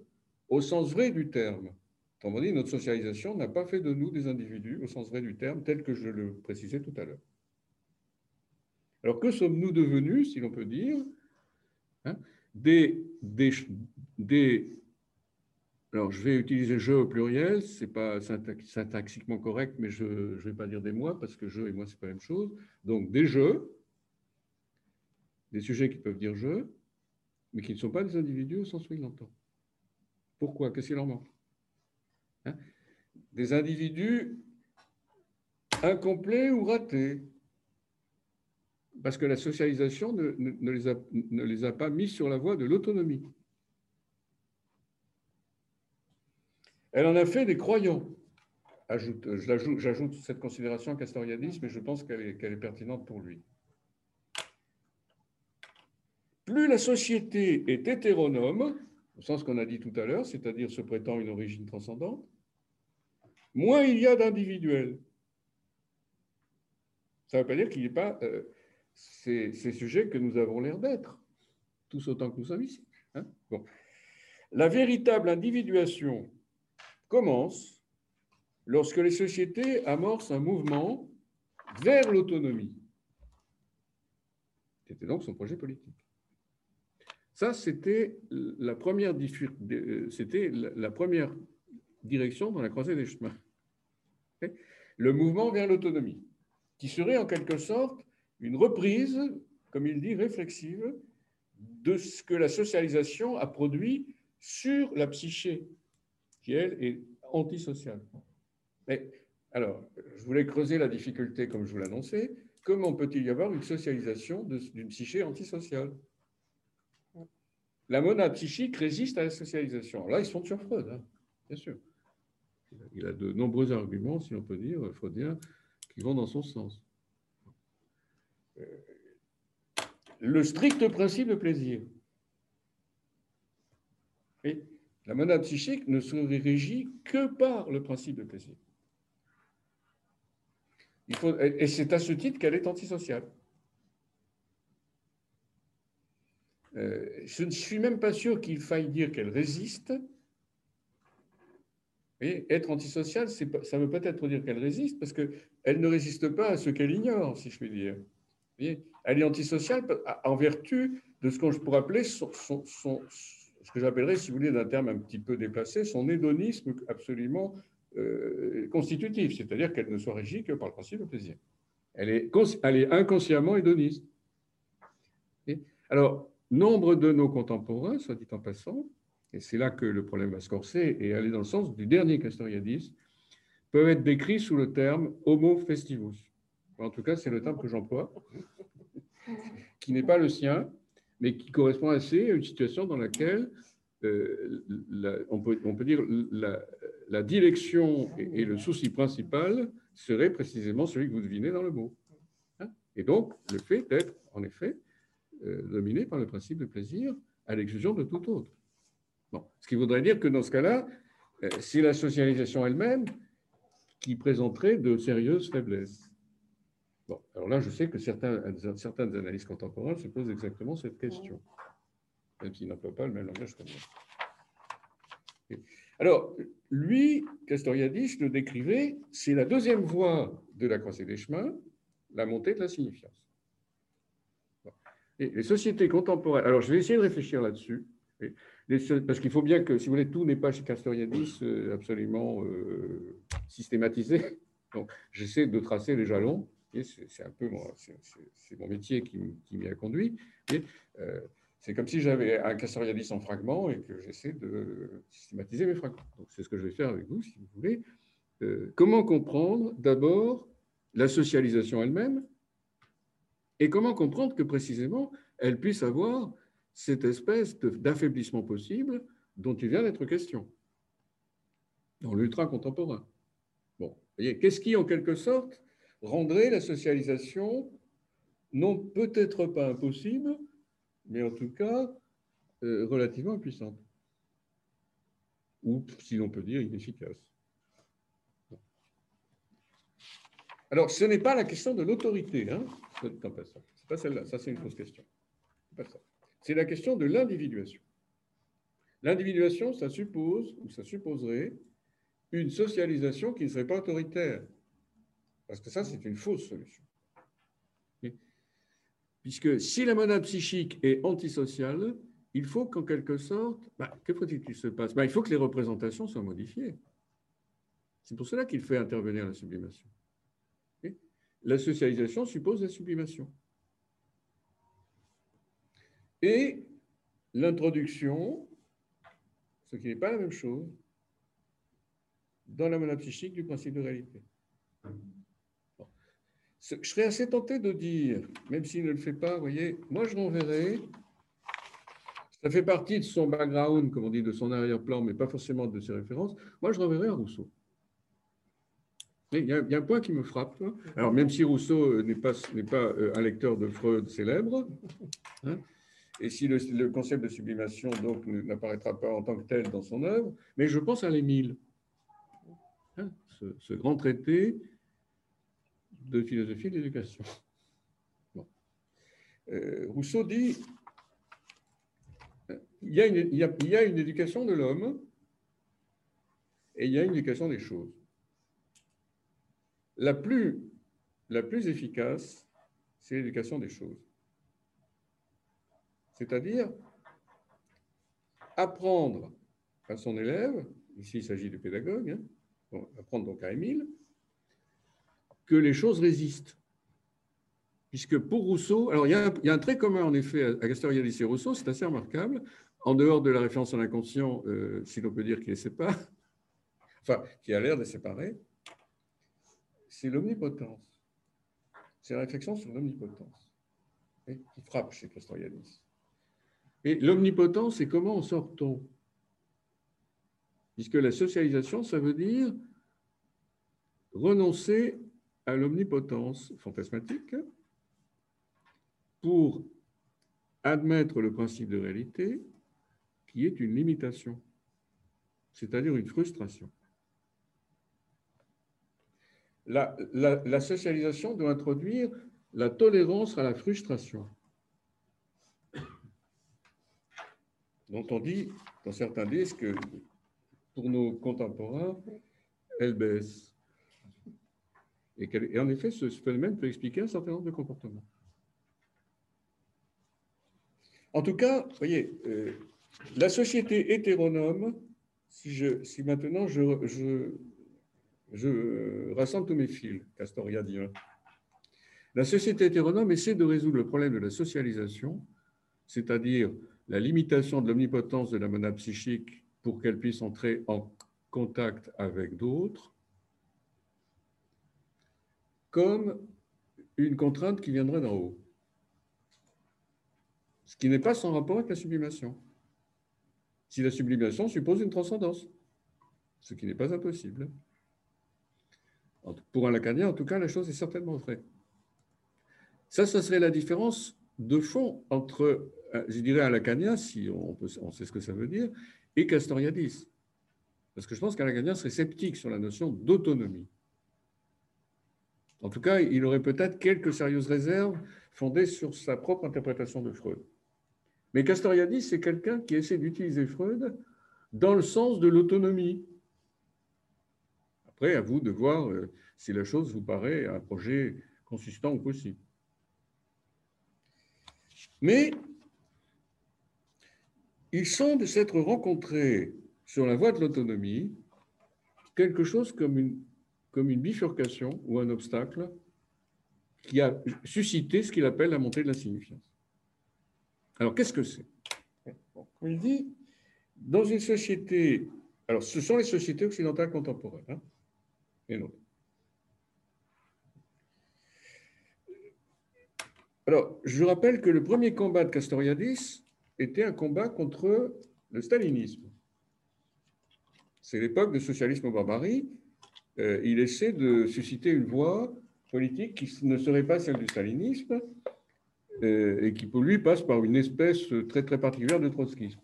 au sens vrai du terme. Autrement dit, notre socialisation n'a pas fait de nous des individus au sens vrai du terme, tel que je le précisais tout à l'heure. Alors que sommes-nous devenus, si l'on peut dire hein des, des, alors je vais utiliser jeu au pluriel, c'est pas syntaxiquement correct, mais je ne vais pas dire des moi parce que jeu et moi c'est pas la même chose. Donc des jeux, des sujets qui peuvent dire jeu, mais qui ne sont pas des individus au sens où il l'entend. Pourquoi? Qu'est-ce qu'il leur manque hein? Des individus incomplets ou ratés, parce que la socialisation ne, les a, pas mis sur la voie de l'autonomie. Elle en a fait des croyants. J'ajoute cette considération à Castoriadis, mais je pense qu'elle est, pertinente pour lui. Plus la société est hétéronome, au sens qu'on a dit tout à l'heure, c'est-à-dire se prétend une origine transcendante, moins il y a d'individuels. Ça ne veut pas dire qu'il n'y ait pas euh, ces, sujets que nous avons l'air d'être, tous autant que nous sommes ici. Hein. La véritable individuation commence lorsque les sociétés amorcent un mouvement vers l'autonomie. C'était donc son projet politique. Ça, c'était la première, c'était la première direction dans la croisée des chemins. Le mouvement vers l'autonomie, qui serait en quelque sorte une reprise, comme il dit, réflexive de ce que la socialisation a produit sur la psyché, qui, elle, est antisociale. Mais alors, je voulais creuser la difficulté, comme je vous l'annonçais. Comment peut-il y avoir une socialisation d'une psyché antisociale? La monade psychique résiste à la socialisation. Là, ils sont sur Freud, hein, bien sûr. Il a de nombreux arguments, si on peut dire, freudiens, qui vont dans son sens. Euh, le strict principe de plaisir. La monade psychique ne serait régie que par le principe de plaisir. Et c'est à ce titre qu'elle est antisociale. Euh, je ne suis même pas sûr qu'il faille dire qu'elle résiste. Et être antisociale, ça veut peut-être dire qu'elle résiste parce qu'elle ne résiste pas à ce qu'elle ignore, si je puis dire. Elle est antisociale en vertu de ce que je pourrais appeler ce que j'appellerais, si vous voulez, d'un terme un petit peu déplacé, son hédonisme absolument euh, constitutive, c'est-à-dire qu'elle ne soit régie que par le principe de plaisir. Elle est, elle est inconsciemment hédoniste. alors, nombre de nos contemporains, soit dit en passant, et c'est là que le problème va se corser et aller dans le sens du dernier Castoriadis, peuvent être décrits sous le terme homo festivus. En tout cas, c'est le terme que j'emploie, qui n'est pas le sien, mais qui correspond assez à une situation dans laquelle euh, on, peut, dire la, la direction et, le souci principal serait précisément celui que vous devinez dans le mot. Hein? Et donc, le fait d'être, en effet, dominé par le principe de plaisir à l'exclusion de tout autre. Bon. Ce qui voudrait dire que dans ce cas-là, euh, c'est la socialisation elle-même qui présenterait de sérieuses faiblesses. Bon, alors là, je sais que certains, certaines analyses contemporaines se posent exactement cette question, même s'ils n'emploient pas le même langage que moi. Alors, lui, Castoriadis le décrivait, c'est la deuxième voie de la croisée des chemins, la montée de la signifiance. Les sociétés contemporaines, alors je vais essayer de réfléchir là-dessus, parce qu'il faut bien que, si vous voulez, tout n'est pas chez Castoriadis euh, absolument euh, systématisé. Donc, j'essaie de tracer les jalons c'est un peu mon, métier qui, m'y a conduit. Euh, c'est comme si j'avais un Castoriadis en fragments et que j'essaie de systématiser mes fragments. C'est ce que je vais faire avec vous, si vous voulez. Euh, comment comprendre d'abord la socialisation elle-même et comment comprendre que précisément elle puisse avoir cette espèce d'affaiblissement possible dont il vient d'être question? Dans l'ultra contemporain. Bon, qu'est-ce qui en quelque sorte rendrait la socialisation non peut-être pas impossible, mais en tout cas euh, relativement impuissante. Ou, si l'on peut dire, inefficace. Alors, ce n'est pas la question de l'autorité, hein, c'est pas celle-là, ça c'est une fausse question. C'est la question de l'individuation. L'individuation, ça suppose, ou ça supposerait, une socialisation qui ne serait pas autoritaire, parce que ça, c'est une fausse solution. Puisque si la monade psychique est antisociale, il faut qu'en quelque sorte, bah, que faut-il qu'il se passe? Bah, Il faut que les représentations soient modifiées. C'est pour cela qu'il fait intervenir la sublimation. La socialisation suppose la sublimation. Et l'introduction, ce qui n'est pas la même chose, dans la monade psychique du principe de réalité. Je serais assez tenté de dire, même s'il ne le fait pas, voyez, moi je renverrai, ça fait partie de son background, comme on dit, de son arrière-plan, mais pas forcément de ses références, moi je renverrai à Rousseau. Il y, a, un point qui me frappe. Hein. Alors, même si Rousseau euh, n'est pas, pas euh, un lecteur de Freud célèbre, hein, et si le, concept de sublimation donc n'apparaîtra pas en tant que tel dans son œuvre, mais je pense à l'Émile, hein, ce, grand traité de philosophie de l'éducation. Euh, Rousseau dit il y, a une, il, y a, une éducation de l'homme et il y a une éducation des choses. La plus, efficace, c'est l'éducation des choses. C'est-à-dire apprendre à son élève, ici il s'agit du pédagogue, hein, apprendre donc à Émile, que les choses résistent. Puisque pour Rousseau, alors il y, a un, trait commun en effet à Castoriadis et Rousseau, c'est assez remarquable, en dehors de la référence à l'inconscient, euh, si l'on peut dire qu'il les sépare, enfin, qui a l'air de séparer, c'est l'omnipotence. C'est la réflexion sur l'omnipotence qui frappe chez Castoriadis. Et l'omnipotence, c'est comment en sort-on Puisque la socialisation, ça veut dire renoncer à l'omnipotence fantasmatique pour admettre le principe de réalité qui est une limitation, c'est-à-dire une frustration. La, socialisation doit introduire la tolérance à la frustration, dont on dit dans certains disques, pour nos contemporains, elle baisse. Et, en effet, ce phénomène peut expliquer un certain nombre de comportements. En tout cas, voyez, euh, la société hétéronome, si, si maintenant je rassemble tous mes fils, Castoria-Dien. La société hétéronome essaie de résoudre le problème de la socialisation, c'est-à-dire la limitation de l'omnipotence de la monade psychique pour qu'elle puisse entrer en contact avec d'autres, comme une contrainte qui viendrait d'en haut. Ce qui n'est pas sans rapport avec la sublimation. Si la sublimation suppose une transcendance, ce qui n'est pas impossible. Pour un en tout cas, la chose est certainement vraie. Ça, ça serait la différence de fond entre, euh, je dirais, un si on, sait ce que ça veut dire, et Castoriadis. Parce que je pense qu'un serait sceptique sur la notion d'autonomie. En tout cas, il aurait peut-être quelques sérieuses réserves fondées sur sa propre interprétation de Freud. Mais Castoriadis, c'est quelqu'un qui essaie d'utiliser Freud dans le sens de l'autonomie. Après, à vous de voir euh, si la chose vous paraît un projet consistant ou possible. Mais il semble s'être rencontré sur la voie de l'autonomie quelque chose comme une bifurcation ou un obstacle qui a suscité ce qu'il appelle la montée de la signifiance. Alors, qu'est-ce que c'est? Il dit, dans une société, alors ce sont les sociétés occidentales contemporaines, hein, et non. Alors, je rappelle que le premier combat de Castoriadis était un combat contre le stalinisme. C'est l'époque de socialisme au barbarie, euh, il essaie de susciter une voie politique qui ne serait pas celle du stalinisme euh, et qui pour lui passe par une espèce très très particulière de trotskisme,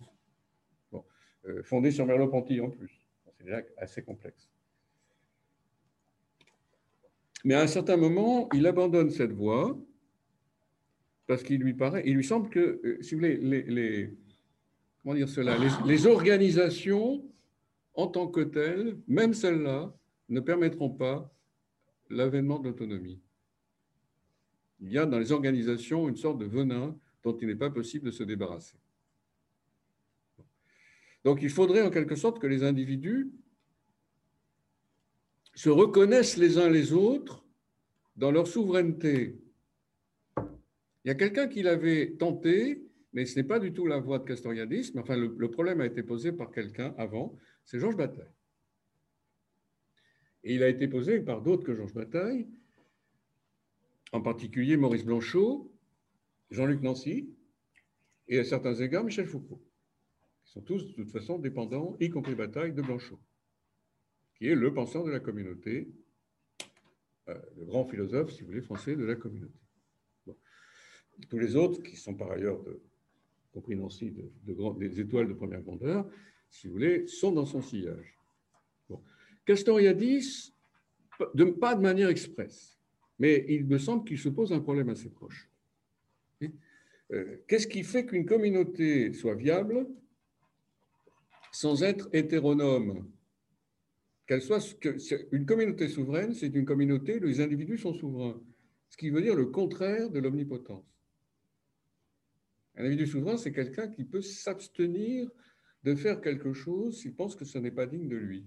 euh, fondée sur Merleau-Ponty en plus. C'est déjà assez complexe. Mais à un certain moment, il abandonne cette voie parce qu'il lui paraît, il lui semble que, si vous voulez, les, comment dire cela, les organisations en tant que telles, même celles-là, ne permettront pas l'avènement de l'autonomie. Il y a dans les organisations une sorte de venin dont il n'est pas possible de se débarrasser. Donc il faudrait en quelque sorte que les individus se reconnaissent les uns les autres dans leur souveraineté. Il y a quelqu'un qui l'avait tenté, mais ce n'est pas du tout la voie de Castoriadisme. Enfin, le, le problème a été posé par quelqu'un avant, c'est Georges Bataille. Et il a été posé par d'autres que Georges Bataille, en particulier Maurice Blanchot, Jean-Luc Nancy et à certains égards Michel Foucault, qui sont tous de toute façon dépendants, y compris Bataille, de Blanchot, qui est le penseur de la communauté, euh, le grand philosophe, si vous voulez, français de la communauté. Tous les autres, qui sont par ailleurs, compris Nancy, de, des étoiles de première grandeur, si vous voulez, sont dans son sillage. Castoriadis, de, pas de manière expresse, mais il me semble qu'il se pose un problème assez proche. Euh, qu'est-ce qui fait qu'une communauté soit viable sans être hétéronome? Qu'elle soit une communauté souveraine, c'est une communauté où les individus sont souverains, ce qui veut dire le contraire de l'omnipotence. Un individu souverain, c'est quelqu'un qui peut s'abstenir de faire quelque chose s'il pense que ce n'est pas digne de lui.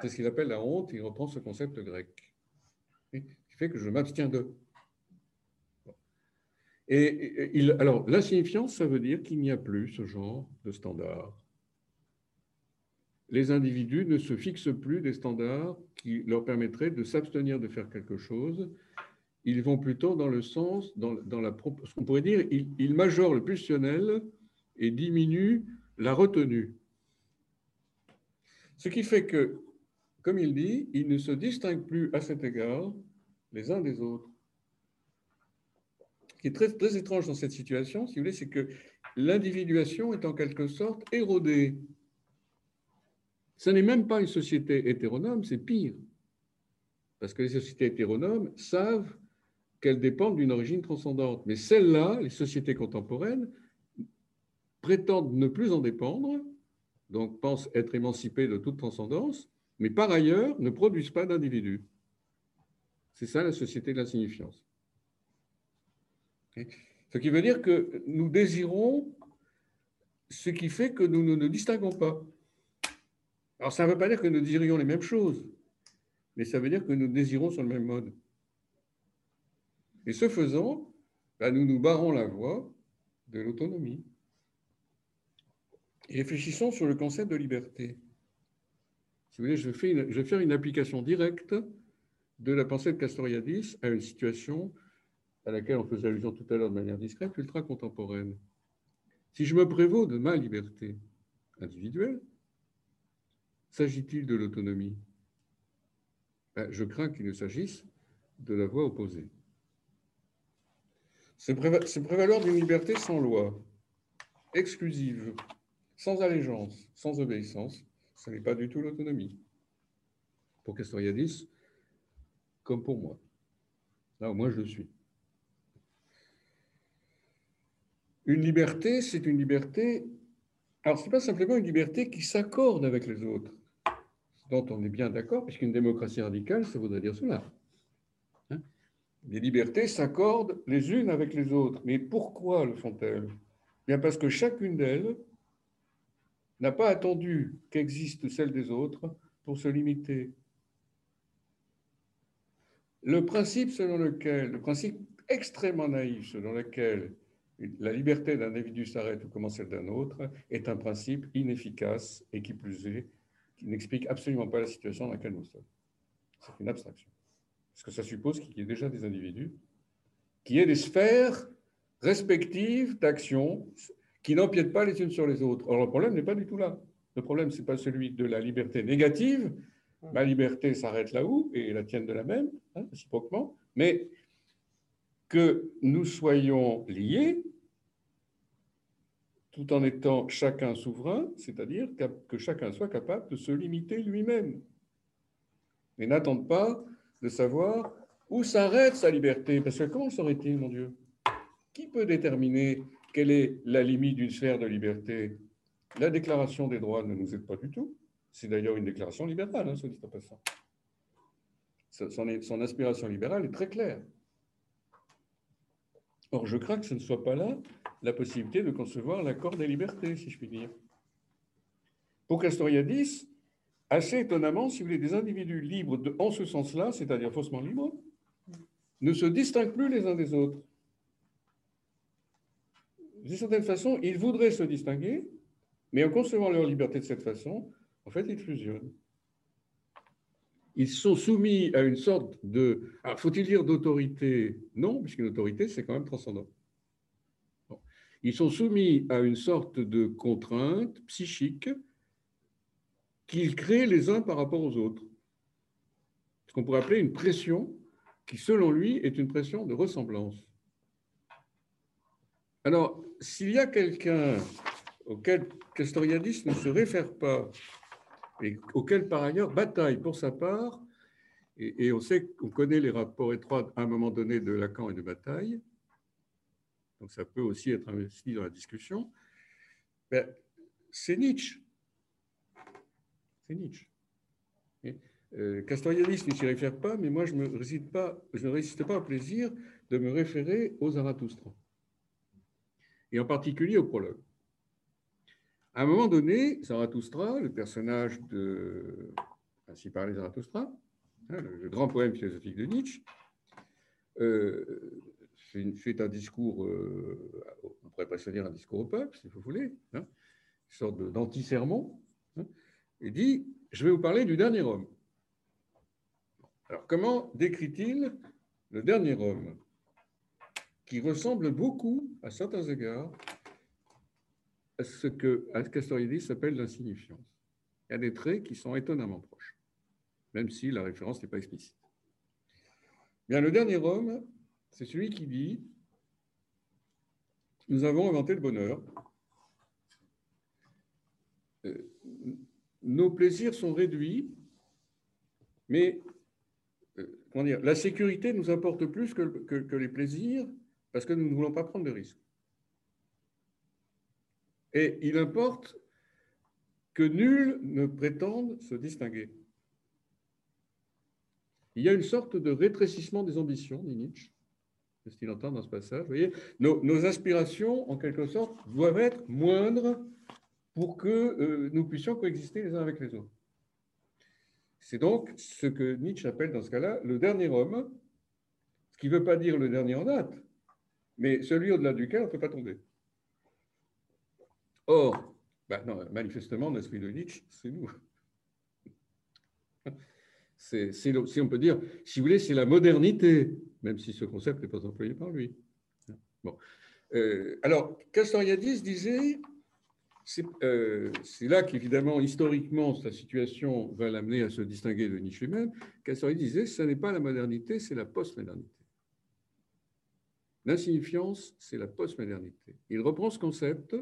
C'est ce qu'il appelle la honte, il reprend ce concept grec, qui fait que je m'abstiens de. Et, alors, l'insignifiance, ça veut dire qu'il n'y a plus ce genre de standard. Les individus ne se fixent plus des standards qui leur permettraient de s'abstenir de faire quelque chose. Ils vont plutôt dans le sens, dans, la, ce qu'on pourrait dire, ils, ils majorent le pulsionnel et diminuent la retenue. Ce qui fait que, comme il dit, ils ne se distinguent plus à cet égard les uns des autres. Ce qui est très, très étrange dans cette situation, si vous voulez, c'est que l'individuation est en quelque sorte érodée. Ce n'est même pas une société hétéronome, c'est pire. Parce que les sociétés hétéronomes savent qu'elles dépendent d'une origine transcendante. Mais celles-là, les sociétés contemporaines, prétendent ne plus en dépendre donc pensent être émancipés de toute transcendance, mais par ailleurs ne produisent pas d'individus. C'est ça la société de la signifiance. Ce qui veut dire que nous désirons ce qui fait que nous ne nous distinguons pas. Alors ça ne veut pas dire que nous désirions les mêmes choses, mais ça veut dire que nous désirons sur le même mode. Et ce faisant, bah, nous nous barrons la voie de l'autonomie. Réfléchissons sur le concept de liberté. Si vous voulez, je, fais je vais faire une application directe de la pensée de Castoriadis à une situation à laquelle on faisait allusion tout à l'heure de manière discrète, ultra contemporaine. Si je me prévaux de ma liberté individuelle, s'agit-il de l'autonomie? Ben, Je crains qu'il ne s'agisse de la voie opposée. C'est prévaloir d'une liberté sans loi, exclusive, sans allégeance, sans obéissance. Ce n'est pas du tout l'autonomie. Pour Castoriadis, comme pour moi. Là, moi, je le suis. Une liberté, c'est une liberté. Alors, ce n'est pas simplement une liberté qui s'accorde avec les autres, dont on est bien d'accord, puisqu'une démocratie radicale, ça voudrait dire cela les libertés s'accordent les unes avec les autres. Mais pourquoi le font-elles? Bien parce que chacune d'elles n'a pas attendu qu'existe celle des autres pour se limiter. Le principe selon lequel, le principe extrêmement naïf selon lequel la liberté d'un individu s'arrête ou commence celle d'un autre est un principe inefficace et qui plus est, qui n'explique absolument pas la situation dans laquelle nous sommes. C'est une abstraction parce que ça suppose qu'il y ait déjà des individus, qu'il y ait des sphères respectives d'action qui n'empiètent pas les unes sur les autres. Alors le problème n'est pas du tout là. Le problème, ce n'est pas celui de la liberté négative. Ma liberté s'arrête là où, et la tienne de la même, hein, réciproquement, mais que nous soyons liés tout en étant chacun souverain, c'est-à-dire que chacun soit capable de se limiter lui-même. Et n'attende pas de savoir où s'arrête sa liberté. Parce que comment saurait-il, mon Dieu? Qui peut déterminer quelle est la limite d'une sphère de liberté? La déclaration des droits ne nous aide pas du tout. C'est d'ailleurs une déclaration libérale, hein, dit en passant. Son, son aspiration libérale est très claire. Or, je crains que ce ne soit pas là la possibilité de concevoir l'accord des libertés, si je puis dire. Pour Castoriadis, assez étonnamment, si vous voulez, des individus libres en ce sens-là, c'est-à-dire faussement libres, ne se distinguent plus les uns des autres. D'une certaine façon, ils voudraient se distinguer, mais en concevant leur liberté de cette façon, en fait, ils fusionnent. Ils sont soumis à une sorte de... faut-il dire d'autorité? Non, puisqu'une autorité, c'est quand même transcendant. Ils sont soumis à une sorte de contrainte psychique qu'ils créent les uns par rapport aux autres. Ce qu'on pourrait appeler une pression qui, selon lui, est une pression de ressemblance. Alors, s'il y a quelqu'un auquel Castoriadis ne se réfère pas et auquel, par ailleurs, bataille pour sa part, et, on sait qu'on connaît les rapports étroits à un moment donné de Lacan et de Bataille, donc ça peut aussi être investi dans la discussion, ben, c'est Nietzsche. Nietzsche. Euh, Castoriadis ne s'y réfère pas, mais moi je, me résiste pas, je ne résiste pas au plaisir de me référer aux Zarathustra, et en particulier au prologue. À un moment donné, Zarathustra, le personnage de Ainsi parlait Zarathustra, hein, le, grand poème philosophique de Nietzsche, euh, fait, un discours, euh, on pourrait se dire un discours au peuple, si vous voulez, hein, une sorte d'anti-sermon, il dit, je vais vous parler du dernier homme. Alors, comment décrit-il le dernier homme qui ressemble beaucoup, à certains égards, à ce que Castoriadis s'appelle l'insignifiance. Il y a des traits qui sont étonnamment proches, même si la référence n'est pas explicite. Bien, le dernier homme, c'est celui qui dit Nous avons inventé le bonheur. Euh, nos plaisirs sont réduits, mais euh, comment dire, la sécurité nous importe plus que, que, les plaisirs parce que nous ne voulons pas prendre de risques. Et il importe que nul ne prétende se distinguer. Il y a une sorte de rétrécissement des ambitions, dit Nietzsche, ce qu'il entend dans ce passage. Vous voyez, nos, aspirations, en quelque sorte, doivent être moindres pour que euh, nous puissions coexister les uns avec les autres. C'est donc ce que Nietzsche appelle dans ce cas-là le dernier homme, ce qui ne veut pas dire le dernier en date, mais celui au-delà duquel on ne peut pas tomber. Or, ben manifestement, l'esprit de Nietzsche, c'est nous. C'est, si on peut dire, si vous voulez, c'est la modernité, même si ce concept n'est pas employé par lui. Bon. Euh, alors, Castoriadis disait, euh, c'est là qu'évidemment, historiquement, sa situation va l'amener à se distinguer de Nietzsche lui-même. Castoriadis disait, ce n'est pas la modernité, c'est la postmodernité. L'insignifiance, c'est la postmodernité. Il reprend ce concept,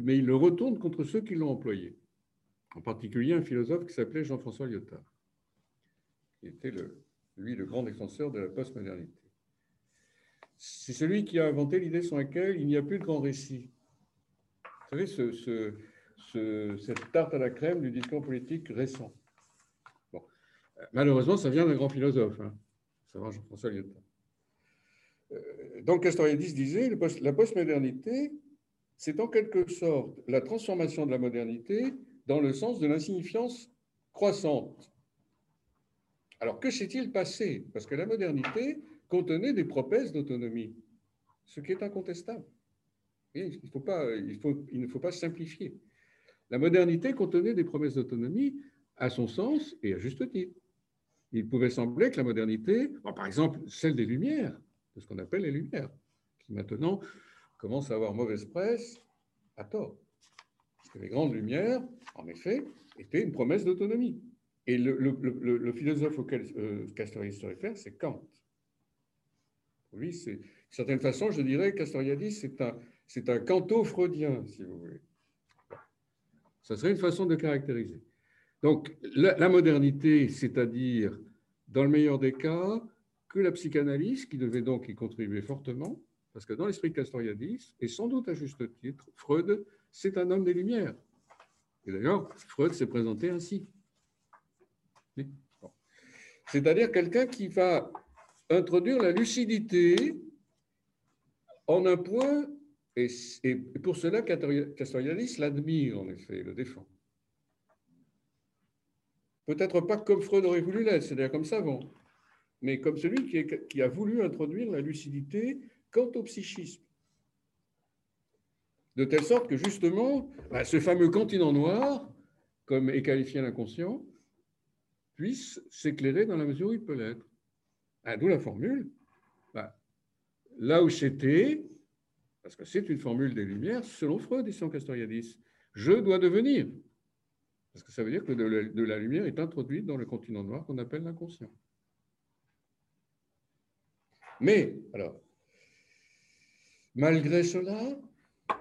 mais il le retourne contre ceux qui l'ont employé, en particulier un philosophe qui s'appelait Jean-François Lyotard qui était le, lui le grand défenseur de la postmodernité. C'est celui qui a inventé l'idée sur laquelle il n'y a plus de grand récit. Vous savez, ce, ce, cette tarte à la crème du discours politique récent. Bon. Malheureusement, ça vient d'un grand philosophe, hein, Jean-François Lyotard. Euh, donc Castoriadis disait, la postmodernité, c'est en quelque sorte la transformation de la modernité dans le sens de l'insignifiance croissante alors que s'est-il passé? Parce que la modernité contenait des promesses d'autonomie, ce qui est incontestable. il, il ne faut pas simplifier. La modernité contenait des promesses d'autonomie à son sens et à juste titre. Il pouvait sembler que la modernité, par exemple celle des Lumières, de ce qu'on appelle les Lumières, qui maintenant commencent à avoir mauvaise presse à tort. Parce que les grandes Lumières, en effet, étaient une promesse d'autonomie. Et le, philosophe auquel euh, Castoriadis se réfère, c'est Kant. Oui, c'est, d'une certaine façon, je dirais, Castoriadis, c'est un, c'est un canto-freudien, si vous voulez. Ça serait une façon de caractériser. Donc, la, modernité, c'est-à-dire, dans le meilleur des cas, que la psychanalyse, qui devait donc y contribuer fortement, parce que dans l'esprit de Castoriadis, et sans doute à juste titre, Freud, c'est un homme des Lumières. Et d'ailleurs, Freud s'est présenté ainsi. C'est-à-dire quelqu'un qui va introduire la lucidité en un point, et, pour cela, Castoriadis l'admire, en effet, le défend. Peut-être pas comme Freud aurait voulu l'être, c'est-à-dire comme savant, mais comme celui qui, a voulu introduire la lucidité quant au psychisme. De telle sorte que, justement, bah, ce fameux continent noir, comme est qualifié l'inconscient, puisse s'éclairer dans la mesure où il peut l'être. Ah, d'où la formule. Bah, là où c'était, parce que c'est une formule des Lumières, selon Freud selon Castoriadis, je dois devenir. Parce que ça veut dire que de la, lumière est introduite dans le continent noir qu'on appelle l'inconscient. Mais, alors, malgré cela,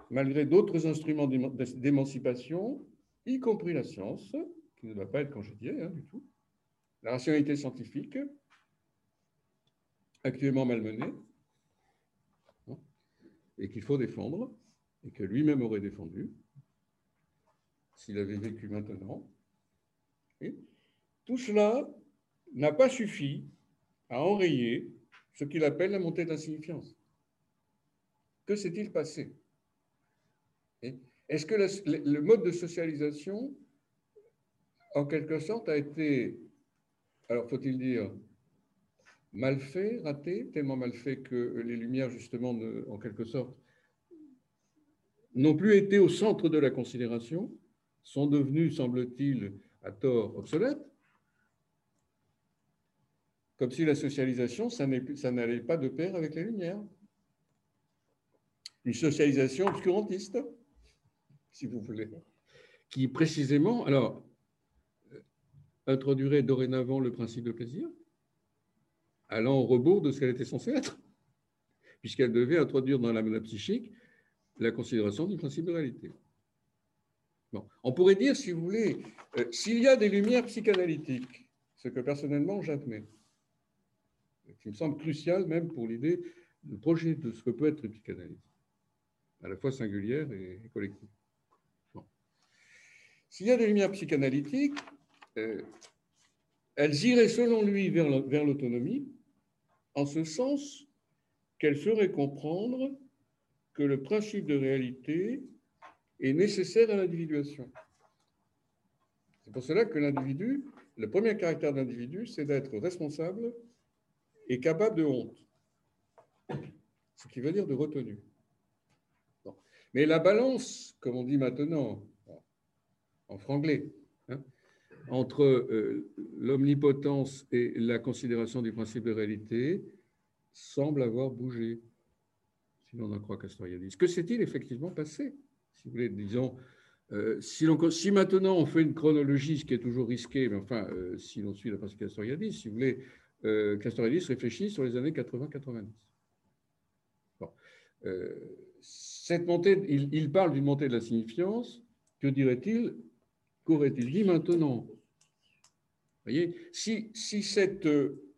malgré d'autres instruments d'émancipation, y compris la science, qui ne doit pas être congédiée hein, du tout, la rationalité scientifique, actuellement malmenée, hein, et qu'il faut défendre, et que lui-même aurait défendu, s'il avait vécu maintenant. tout cela n'a pas suffi à enrayer ce qu'il appelle la montée d'insignifiance. Que s'est-il passé? Est-ce que le mode de socialisation, en quelque sorte, a été alors faut-il dire mal fait, raté, tellement mal fait que les Lumières, justement, en quelque sorte, n'ont plus été au centre de la considération, sont devenues, semble-t-il, à tort, obsolètes, comme si la socialisation, ça n'allait pas de pair avec les Lumières. Une socialisation obscurantiste, si vous voulez, qui précisément, alors, introduirait dorénavant le principe de plaisir, allant au rebours de ce qu'elle était censée être, puisqu'elle devait introduire dans la psychique la considération du principe de réalité. On pourrait dire, si vous voulez, euh, s'il y a des lumières psychanalytiques, ce que personnellement j'admets, qui me semble crucial même pour l'idée, le projet de ce que peut être une psychanalyse, à la fois singulière et collective. S'il y a des lumières psychanalytiques, elles iraient selon lui vers l'autonomie, en ce sens qu'elles feraient comprendre que le principe de réalité est nécessaire à l'individuation. C'est pour cela que l'individu le premier caractère d'individu, c'est d'être responsable et capable de honte. Ce qui veut dire de retenue. Mais la balance, comme on dit maintenant, en franglais, entre euh, l'omnipotence et la considération du principe de réalité semble avoir bougé, si l'on en croit Castoriadis. Que s'est-il effectivement passé Si vous disons, euh, si, maintenant on fait une chronologie, ce qui est toujours risqué, mais enfin, euh, si l'on suit la principe Castoriadis, si vous voulez, Castoriadis réfléchit sur les années 80-90. Bon. cette montée, il, il parle d'une montée de la signifiance. Que dirait-il Qu'aurait-il dit maintenant? Voyez si, si, cette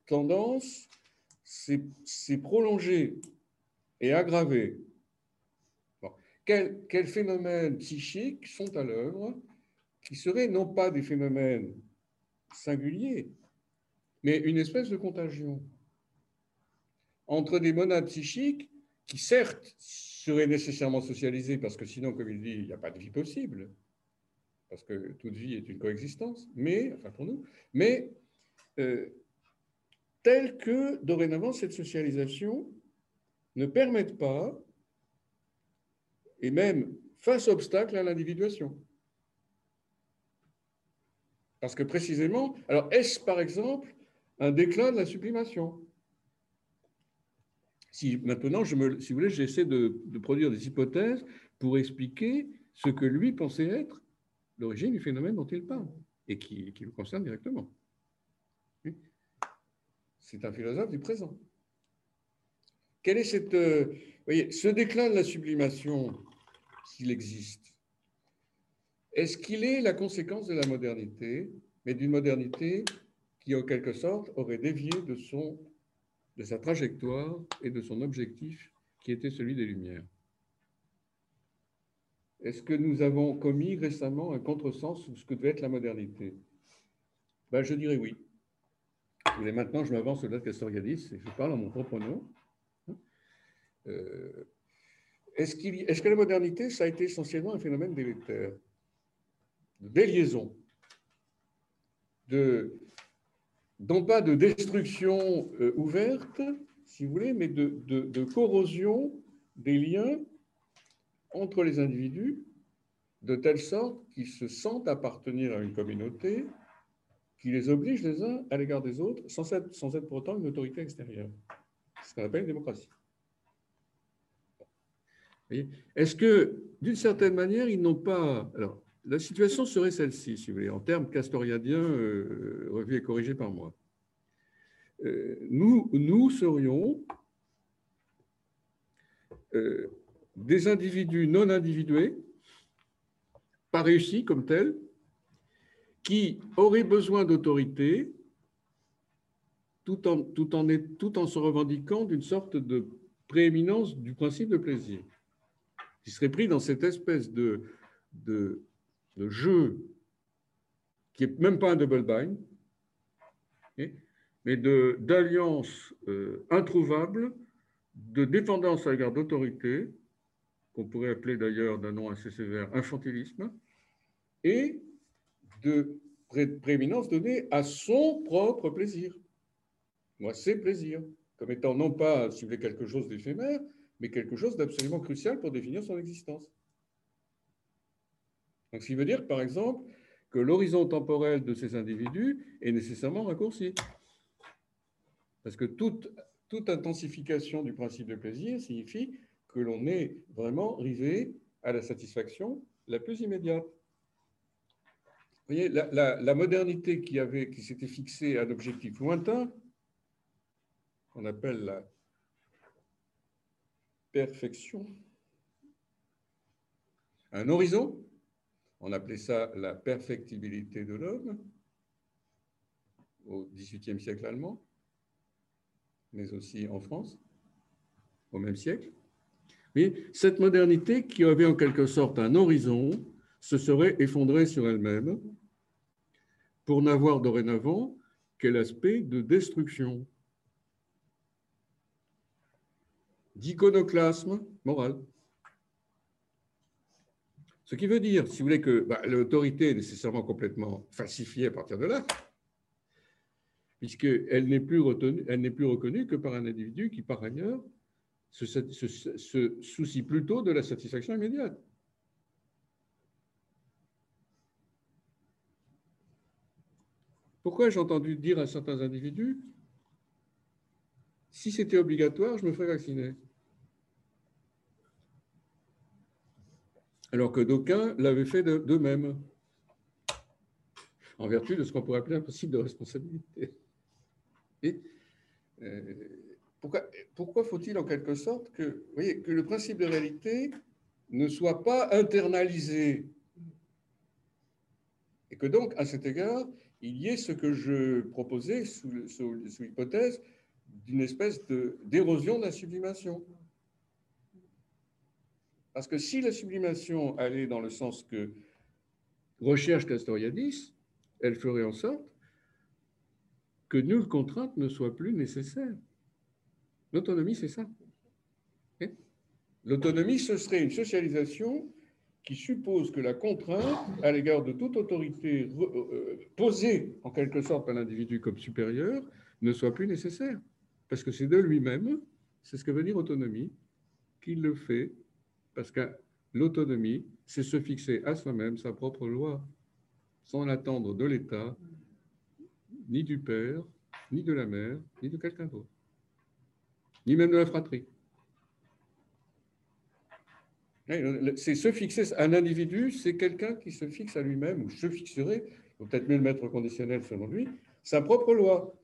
tendance s'est prolongée et aggravée, quels phénomènes psychiques sont à l'œuvre qui seraient non pas des phénomènes singuliers, mais une espèce de contagion entre des monades psychiques qui, certes, seraient nécessairement socialisées, parce que sinon, comme il dit, il n'y a pas de vie possible, parce que toute vie est une coexistence, mais, enfin pour nous, mais euh, telle que dorénavant cette socialisation ne permette pas, et même face obstacle à l'individuation. Parce que précisément, alors est-ce par exemple un déclin de la sublimation? Si maintenant, si vous voulez, j'essaie de, produire des hypothèses pour expliquer ce que lui pensait être l'origine du phénomène dont il parle et qui, qui le concerne directement. C'est un philosophe du présent. Quel est euh, ce déclin de la sublimation, s'il existe, est-ce qu'il est la conséquence de la modernité, mais d'une modernité qui, en quelque sorte, aurait dévié de sa trajectoire et de son objectif qui était celui des Lumières? Est-ce que nous avons commis récemment un contresens sur ce que devait être la modernité? Ben, Je dirais oui. Et maintenant, je m'avance au-delà de Castoriadis et je parle en mon propre nom. Euh, est-ce, est que la modernité, ça a été essentiellement un phénomène délétère, de déliaison, non pas de destruction euh, ouverte, si vous voulez, mais de corrosion des liens entre les individus de telle sorte qu'ils se sentent appartenir à une communauté qui les oblige les uns à l'égard des autres sans être, sans pour autant une autorité extérieure. C'est ce qu'on appelle une démocratie. Est-ce que, d'une certaine manière, ils n'ont pas... Alors, la situation serait celle-ci, si vous voulez, en termes castoriadiens euh, et corrigés par moi. Euh, nous, nous serions euh, des individus non individués, pas réussis comme tels, qui auraient besoin d'autorité tout en, se revendiquant d'une sorte de prééminence du principe de plaisir. Ils seraient pris dans cette espèce de, de, jeu qui n'est même pas un double bind, mais d'alliance euh, introuvable, de dépendance à l'égard d'autorité, qu'on pourrait appeler d'ailleurs d'un nom assez sévère infantilisme, et de prééminence donnée à son propre plaisir, moi ses plaisirs, comme étant non pas, si vous voulez, quelque chose d'éphémère, mais quelque chose d'absolument crucial pour définir son existence. Donc, ce qui veut dire, par exemple, que l'horizon temporel de ces individus est nécessairement raccourci. Parce que toute intensification du principe de plaisir signifie que l'on est vraiment rivé à la satisfaction la plus immédiate. Vous voyez, la, modernité qui, avait, qui s'était fixée à un objectif lointain, qu'on appelle la perfection, un horizon, on appelait ça la perfectibilité de l'homme au XVIIIe siècle allemand, mais aussi en France, au même siècle cette modernité qui avait en quelque sorte un horizon se serait effondrée sur elle-même pour n'avoir dorénavant que l'aspect de destruction, d'iconoclasme moral. Ce qui veut dire, si vous voulez, que bah, l'autorité est nécessairement complètement falsifiée à partir de là, puisqu'elle n'est plus, plus reconnue que par un individu qui, par ailleurs, se, soucie plutôt de la satisfaction immédiate. Pourquoi j'ai entendu dire à certains individus, si c'était obligatoire, je me ferais vacciner? Alors que d'aucuns l'avaient fait d'eux-mêmes, en vertu de ce qu'on pourrait appeler un principe de responsabilité. Et, euh, pourquoi, faut-il en quelque sorte que, le principe de réalité ne soit pas internalisé? Et que donc, à cet égard, il y ait ce que je proposais sous, l'hypothèse d'une espèce d'érosion de, la sublimation. Parce que si la sublimation allait dans le sens que recherche Castoriadis, elle ferait en sorte que nulle contrainte ne soit plus nécessaire. L'autonomie, c'est ça. L'autonomie, ce serait une socialisation qui suppose que la contrainte à l'égard de toute autorité euh, euh, posée en quelque sorte par l'individu comme supérieur ne soit plus nécessaire. Parce que c'est de lui-même, c'est ce que veut dire autonomie, qu'il le fait, parce que l'autonomie, c'est se fixer à soi-même sa propre loi, sans l'attendre de l'État, ni du père, ni de la mère, ni de quelqu'un d'autre, ni même de la fratrie. C'est se fixer, un individu, c'est quelqu'un qui se fixe à lui-même, ou se fixerait, peut-être mieux le mettre conditionnel selon lui, sa propre loi.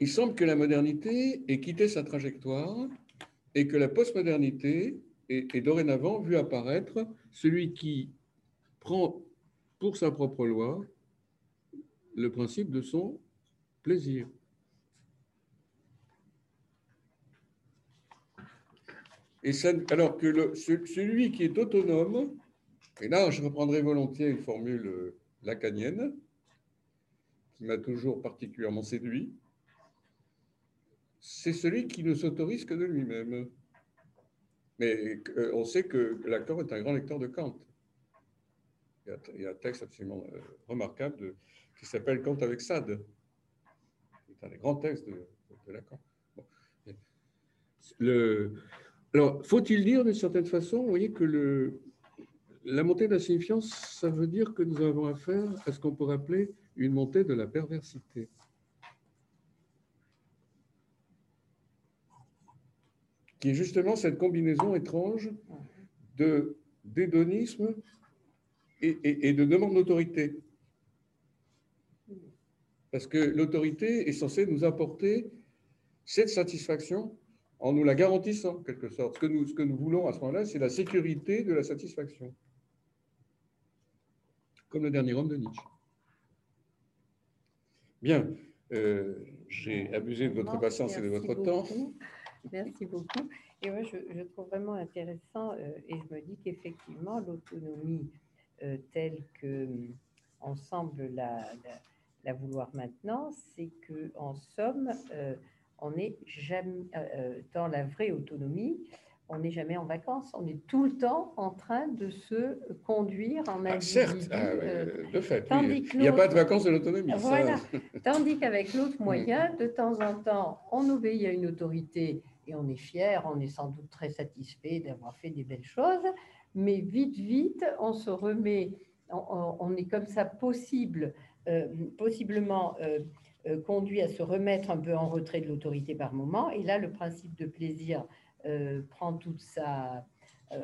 Il semble que la modernité ait quitté sa trajectoire et que la postmodernité est, dorénavant vue apparaître celui qui prend pour sa propre loi le principe de son plaisir. Et alors que celui qui est autonome, et là je reprendrai volontiers une formule euh, lacanienne, qui m'a toujours particulièrement séduit, c'est celui qui ne s'autorise que de lui-même. Mais euh, on sait que Lacan est un grand lecteur de Kant. Il y a, un texte absolument euh, remarquable qui s'appelle Kant avec Sade. Un des grands textes de, Lacan. Alors, faut-il dire d'une certaine façon, vous voyez, que la montée de la signifiance, ça veut dire que nous avons affaire à ce qu'on pourrait appeler une montée de la perversité. Qui est justement cette combinaison étrange d'hédonisme et de demande d'autorité. Parce que l'autorité est censée nous apporter cette satisfaction en nous la garantissant, en quelque sorte. Ce que nous, ce que nous voulons à ce moment-là, c'est la sécurité de la satisfaction. Comme le dernier homme de Nietzsche. Bien, euh, j'ai abusé de votre patience et de votre temps. Merci beaucoup. Et moi, je, trouve vraiment intéressant, euh, et je me dis qu'effectivement, l'autonomie euh, telle que on semble la, la, vouloir maintenant, c'est que en somme, on n'est jamais euh, euh, dans la vraie autonomie. On n'est jamais en vacances, on est tout le temps en train de se conduire en ah, Certes, ah, euh, de fait, il n'y a pas de vacances de l'autonomie. Voilà. Tandis qu'avec l'autre mm. moyen, de temps en temps, on obéit à une autorité et on est fier, on est sans doute très satisfait d'avoir fait des belles choses, mais vite, vite, on se remet, on, est comme ça possible, possiblement euh, conduit à se remettre un peu en retrait de l'autorité par moment. Et là, le principe de plaisir euh, prend toute sa... Euh,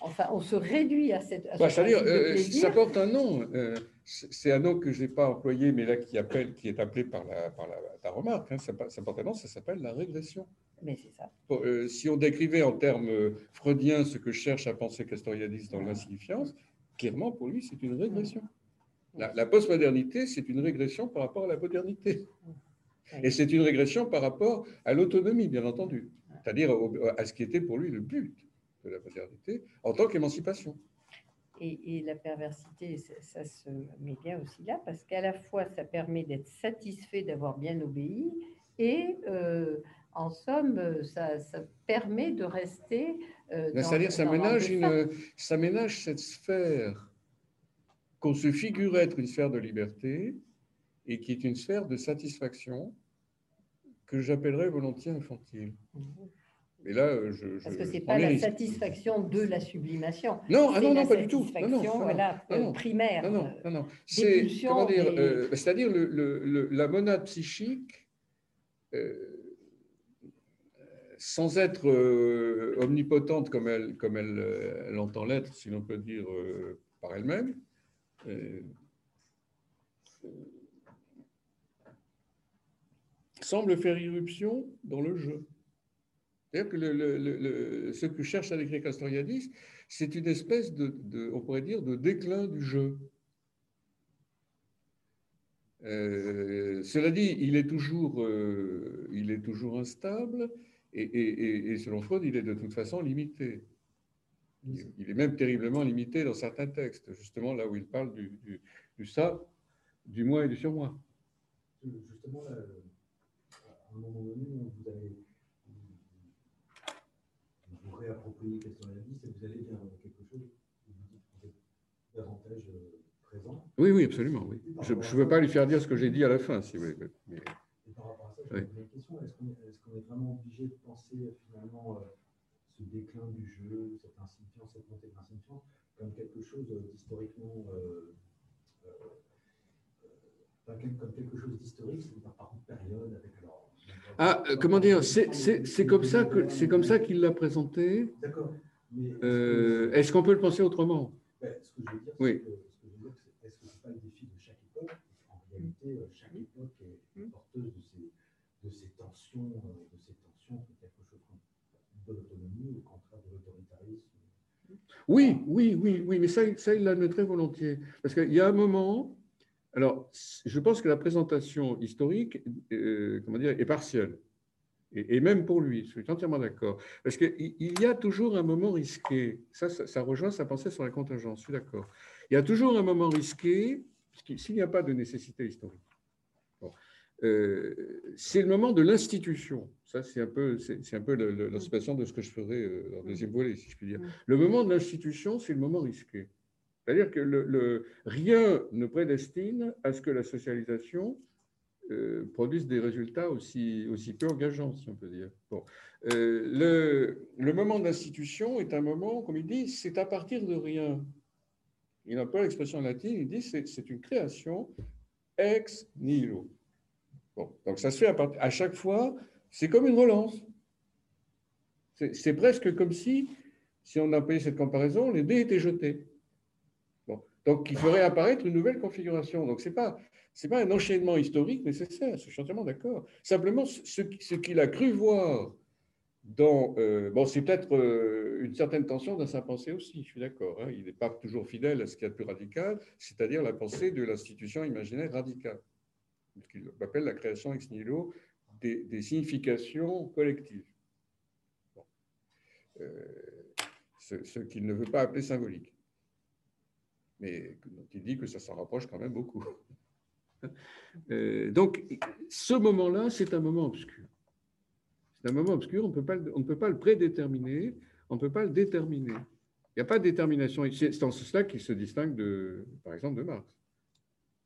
enfin, on se réduit à cette... Bah, ça porte un nom. c'est un nom que je n'ai pas employé, mais là qui, appelle, qui est appelé par, la, par la, ta remarque. Hein, ça, porte un nom, ça s'appelle la régression. Mais c'est ça. si on décrivait en termes freudiens ce que cherche à penser Castoriadis dans l'insignifiance, clairement, pour lui, c'est une régression. La, postmodernité, c'est une régression par rapport à la modernité. Et c'est une régression par rapport à l'autonomie, bien entendu, c'est-à-dire à ce qui était pour lui le but de la modernité en tant qu'émancipation. Et, la perversité, ça, se met bien aussi là, parce qu'à la fois, ça permet d'être satisfait d'avoir bien obéi, et euh, en somme, ça, permet de rester. Euh, C'est-à-dire, ça, ménage une, ça ménage cette sphère qu'on se figure être une sphère de liberté et qui est une sphère de satisfaction que j'appellerais volontiers infantile. Mais là, euh, je, Parce que ce n'est pas la satisfaction de la sublimation. Non, ah non, non, pas du tout. Non, non, voilà, non, primaire. Non, non, non. non. C'est, comment dire, euh, c'est-à-dire le, le, la monade psychique, euh, sans être omnipotente comme elle, comme elle, elle entend l'être, si l'on peut dire par elle-même, semble faire irruption dans le jeu. C'est-à-dire que ce que cherche à Castoriadis, c'est une espèce de, on pourrait dire, de déclin du jeu. Euh, cela dit, il est toujours, euh, il est toujours instable et, selon Freud, il est de toute façon limité. Il, est même terriblement limité dans certains textes, justement là où il parle du, du, ça, du moi et du surmoi. Justement, à un moment donné, vous avez réapproprier quelles sont la liste et vous allez vers quelque chose où vous êtes davantage euh, présent. Oui, oui, absolument. Oui. Je ne veux pas lui faire dire ce que j'ai dit à la fin, si vous voulez. Mais... Et par rapport à ça, je une question. Est-ce qu'on est, est, est, vraiment obligé de penser euh, finalement euh, ce déclin du jeu, cette insignifiance, cette montée de l'insignifiance, comme quelque chose d'historiquement. Euh, euh, comme quelque chose d'historique, c'est par une période avec alors ah, euh, comment dire C'est comme ça que c'est comme ça qu'il l'a présenté. D'accord. Euh, est-ce qu'on peut le penser autrement? Ben, Ce que je veux dire, oui. c'est est-ce que ce n'est pas le défi de chaque époque? En réalité, euh, chaque époque est porteuse de ces, de ces tensions, au contraire de l'autoritarisme. Oui, oui, oui, oui, mais ça, ça il l'admettrait volontiers. Parce qu'il y a un moment, alors, je pense que la présentation historique euh, comment dire, est partielle. Et, même pour lui, je suis entièrement d'accord. Parce qu'il y a toujours un moment risqué. Ça, ça, rejoint sa pensée sur la contingence, je suis d'accord. Il y a toujours un moment risqué s'il n'y a pas de nécessité historique. Euh, c'est le moment de l'institution. Ça, c'est un peu, c'est, un peu l'anticipation de ce que je ferai euh, dans le deuxième volet, si je puis dire. Le moment de l'institution, c'est le moment risqué. C'est-à-dire que le, rien ne prédestine à ce que la socialisation euh, produise des résultats aussi, aussi peu engageants, si on peut dire. Bon. Euh, le, le, moment d'institution est un moment, comme il dit, c'est à partir de rien. Il n'a pas l'expression latine, il dit c'est une création ex nihilo. Donc ça se fait à, chaque fois, c'est comme une relance. C'est presque comme si, si on payé cette comparaison, les dés étaient jetés. Donc, il ferait apparaître une nouvelle configuration. Donc, ce n'est pas, pas un enchaînement historique nécessaire, je suis entièrement d'accord. Simplement, ce, ce qu'il a cru voir dans. Euh, bon, c'est peut-être euh, une certaine tension dans sa pensée aussi, je suis d'accord. Hein. il n'est pas toujours fidèle à ce qu'il y a de plus radical, c'est-à-dire la pensée de l'institution imaginaire radicale, ce qu'il appelle la création ex nihilo des, significations collectives. Euh, ce qu'il ne veut pas appeler symbolique mais il dit que ça s'en rapproche quand même beaucoup. Euh, donc, ce moment-là, c'est un moment obscur. C'est un moment obscur, on, ne peut pas le prédéterminer, on ne peut pas le déterminer. Il n'y a pas de détermination. C'est en cela qu'il se distingue, de, par exemple, de Marx,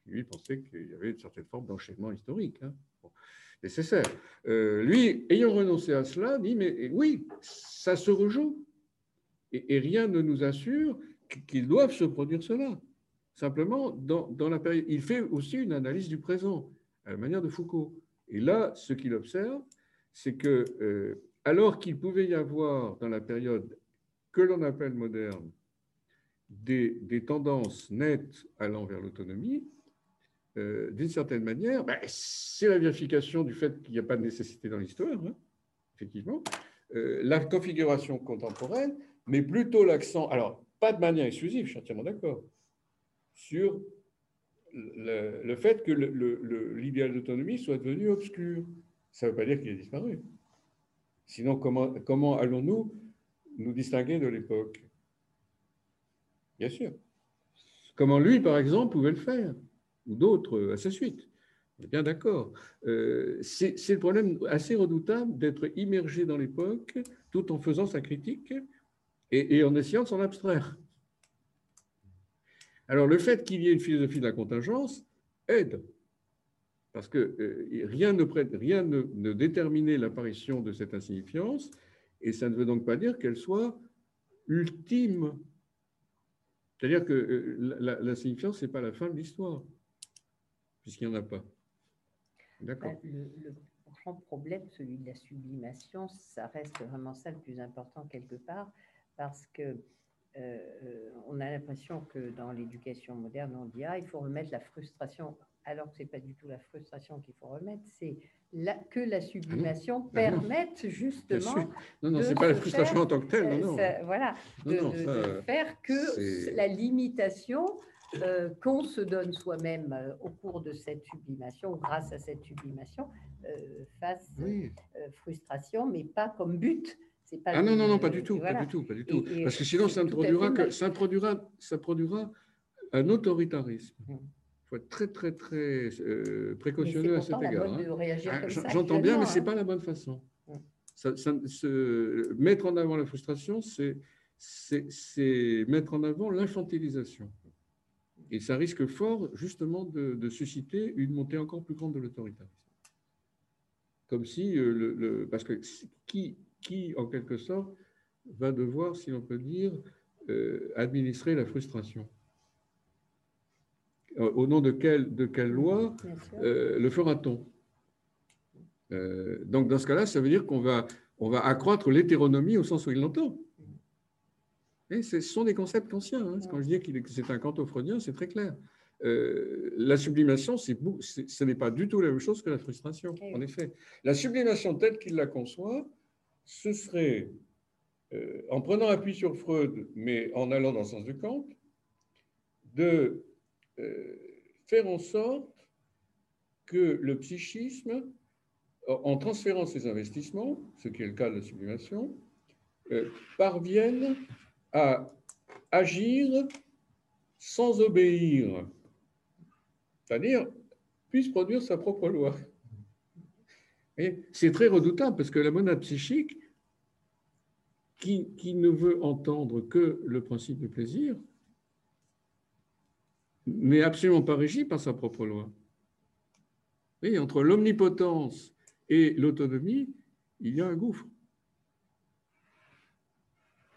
lui pensait qu'il y avait une certaine forme d'enchaînement historique. Hein. nécessaire. Euh, lui, ayant renoncé à cela, dit, mais oui, ça se rejoue. et rien ne nous assure qu'ils doivent se produire cela. Simplement, dans, la période, il fait aussi une analyse du présent, à la manière de Foucault. Et là, ce qu'il observe, c'est que, euh, alors qu'il pouvait y avoir dans la période que l'on appelle moderne des, tendances nettes allant vers l'autonomie, euh, d'une certaine manière, ben, c'est la vérification du fait qu'il n'y a pas de nécessité dans l'histoire, hein, effectivement. Euh, la configuration contemporaine, mais plutôt l'accent. Alors, pas de manière exclusive, je suis entièrement d'accord, sur le, fait que l'idéal d'autonomie soit devenu obscur. Ça ne veut pas dire qu'il a disparu. Sinon, comment, comment allons-nous nous distinguer de l'époque? Bien sûr. Comment lui, par exemple, pouvait le faire, ou d'autres à sa suite. On est bien d'accord. Euh, c'est le problème assez redoutable d'être immergé dans l'époque tout en faisant sa critique et, en essayant de s'en abstraire. Alors le fait qu'il y ait une philosophie de la contingence aide, parce que euh, rien, ne, rien ne, déterminait l'apparition de cette insignifiance, et ça ne veut donc pas dire qu'elle soit ultime. C'est-à-dire que euh, l'insignifiance, ce n'est pas la fin de l'histoire, puisqu'il n'y en a pas. D'accord. Bah, le, grand problème, celui de la sublimation, ça reste vraiment ça le plus important quelque part, parce que euh, on a l'impression que dans l'éducation moderne, on dit ah, il faut remettre la frustration, alors que c'est pas du tout la frustration qu'il faut remettre, c'est que la sublimation ah permette justement. Non, non, c'est pas la frustration en tant que telle, non, non. voilà, de, faire que la limitation euh, qu'on se donne soi-même euh, au cours de cette sublimation, grâce à cette sublimation, fasse frustration, mais pas comme but ah non, non, non, pas du tout, pas du tout, pas du tout. Parce que sinon, ça produira, que, ça, produira, ça produira un autoritarisme. Il faut être très, très, très euh, précautionneux à cet égard. Hein. Ah, j'entends bien, mais ce n'est hein. pas la bonne façon. se, mettre en avant la frustration, c'est mettre en avant l'infantilisation. Et ça risque fort, justement, de, de, susciter une montée encore plus grande de l'autoritarisme. Comme si, euh, le, le, parce que qui, qui, en quelque sorte, va devoir, si l'on peut dire, euh, administrer la frustration? Au nom de quelle, de quelle loi euh, le fera-t-on? Donc, dans ce cas-là, ça veut dire qu'on va, on va accroître l'hétéronomie au sens où il l'entend. Et ce sont des concepts anciens. Hein. Quand je dis que c'est un canto freudien, c'est très clair. la sublimation, ce n'est pas du tout la même chose que la frustration, en effet. La sublimation telle qu'il la conçoit, ce serait, euh, en prenant appui sur Freud, mais en allant dans le sens de Kant, de euh, faire en sorte que le psychisme, en transférant ses investissements, ce qui est le cas de la sublimation, euh, parvienne à agir sans obéir, c'est-à-dire puisse produire sa propre loi. C'est très redoutable parce que la monade psychique, qui, ne veut entendre que le principe du plaisir, n'est absolument pas régie par sa propre loi. Et entre l'omnipotence et l'autonomie, il y a un gouffre.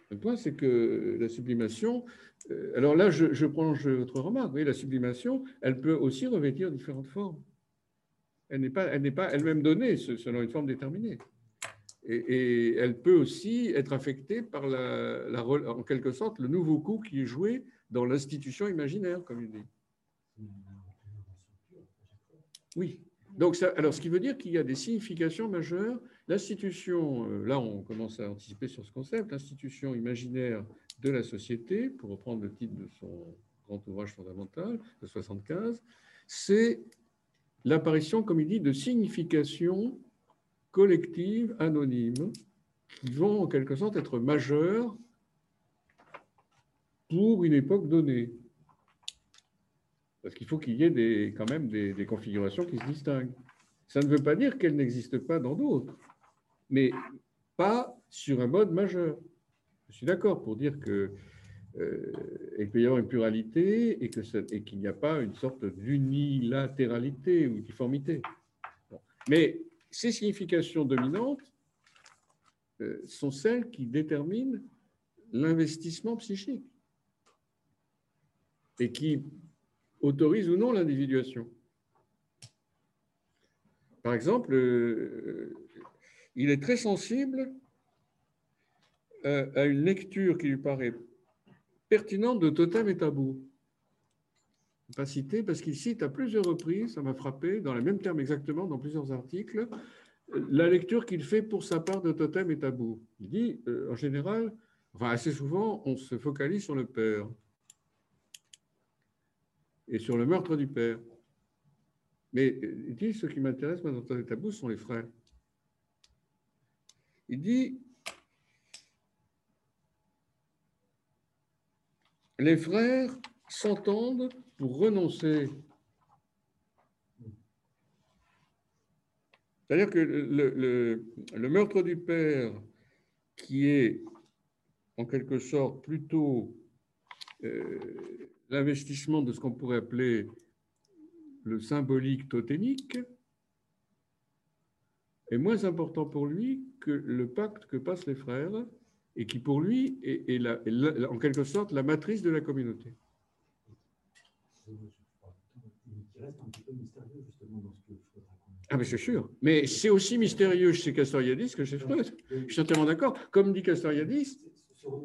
Le point, c'est que la sublimation, euh, alors là, je, je prolonge votre remarque, la sublimation, elle peut aussi revêtir différentes formes. Elle n'est pas, elle-même donnée selon une forme déterminée. Et, elle peut aussi être affectée par la, en quelque sorte le nouveau coup qui est joué dans l'institution imaginaire, comme il dit. Oui. Donc, alors, ce qui veut dire qu'il y a des significations majeures. L'institution, euh, là, on commence à anticiper sur ce concept, l'institution imaginaire de la société, pour reprendre le titre de son grand ouvrage fondamental de 75, c'est l'apparition, comme il dit, de significations collectives anonymes qui vont en quelque sorte être majeures pour une époque donnée. Parce qu'il faut qu'il y ait des, quand même des, configurations qui se distinguent. Ça ne veut pas dire qu'elles n'existent pas dans d'autres, mais pas sur un mode majeur. Je suis d'accord pour dire que euh, il peut y avoir une pluralité et qu'il n'y a pas une sorte d'unilatéralité ou difformité. Mais ces significations dominantes euh, sont celles qui déterminent l'investissement psychique et qui autorisent ou non l'individuation. Par exemple, euh, il est très sensible à une lecture qui lui paraît pertinente de Totem et Tabou. Pas cité parce qu'il cite à plusieurs reprises, ça m'a frappé, dans les mêmes termes exactement, dans plusieurs articles, la lecture qu'il fait pour sa part de Totem et Tabou. Il dit, euh, en général, enfin assez souvent, on se focalise sur le père et sur le meurtre du père. Mais euh, il dit, ce qui m'intéresse dans Totem et Tabou sont les frères. Il dit, les frères s'entendent pour renoncer. C'est-à-dire que le, meurtre du père, qui est en quelque sorte plutôt euh, l'investissement de ce qu'on pourrait appeler le symbolique totémique est moins important pour lui que le pacte que passent les frères et qui pour lui est, en quelque sorte la matrice de la communauté. Ah, mais c'est sûr. Mais c'est aussi mystérieux chez Castoriadis que chez Freud. Je suis entièrement d'accord. Comme dit Castoriadis,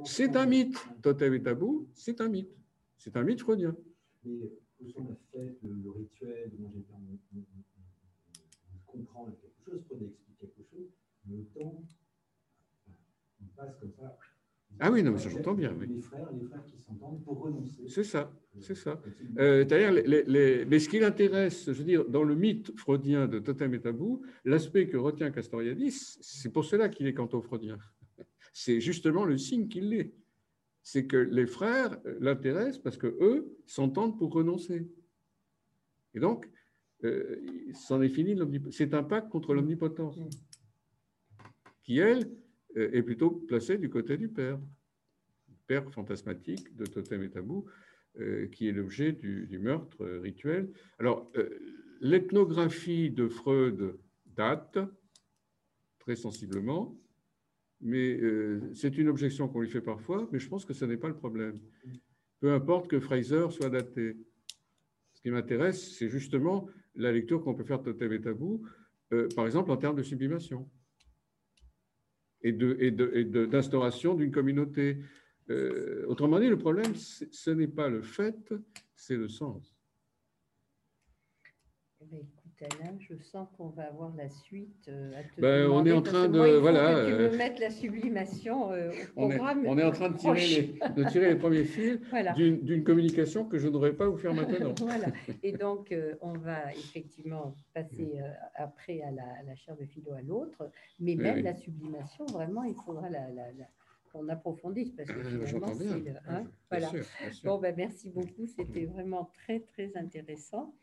c'est un mythe. Totem et tabou, c'est un mythe. C'est un mythe freudien. Mais on a fait le, rituel, on, comprend quelque chose, Freud explique quelque chose, mais le temps, on passe comme ça. Ah oui, non, mais ça j'entends bien. Oui. Les frères, les frères qui s'entendent pour renoncer. C'est ça, c'est ça. Euh, D'ailleurs, les, les, mais ce qui l'intéresse, je veux dire, dans le mythe freudien de Totem et Tabou, l'aspect que retient Castoriadis, c'est pour cela qu'il est canto-freudien. C'est justement le signe qu'il l'est. C'est que les frères l'intéressent parce que eux s'entendent pour renoncer. Et donc, euh, c'en est fini C'est un pacte contre l'omnipotence, qui, elle, euh, est plutôt placée du côté du père. Père fantasmatique de Totem et Tabou, euh, qui est l'objet du, meurtre rituel. Alors, l'ethnographie de Freud date très sensiblement, mais c'est une objection qu'on lui fait parfois, mais je pense que ce n'est pas le problème. Peu importe que Fraser soit daté. Ce qui m'intéresse, c'est justement la lecture qu'on peut faire de Totem et Tabou, euh, par exemple en termes de sublimation et d'instauration d'une communauté. Euh, autrement dit, le problème, ce n'est pas le fait, c'est le sens. Je sens qu'on va avoir la suite euh, à te ben, On est en train de. voilà. tu me mettre la sublimation euh, au programme. On est, en train de tirer, les, de tirer les premiers fils d'une communication que je ne devrais pas vous faire maintenant. voilà. Et donc, euh, on va effectivement passer après à la, chair de philo à l'autre, mais même la sublimation, vraiment, il faudra la, qu'on approfondisse parce que finalement. Hein, voilà. Bon, ben, merci beaucoup. C'était vraiment très, très intéressant.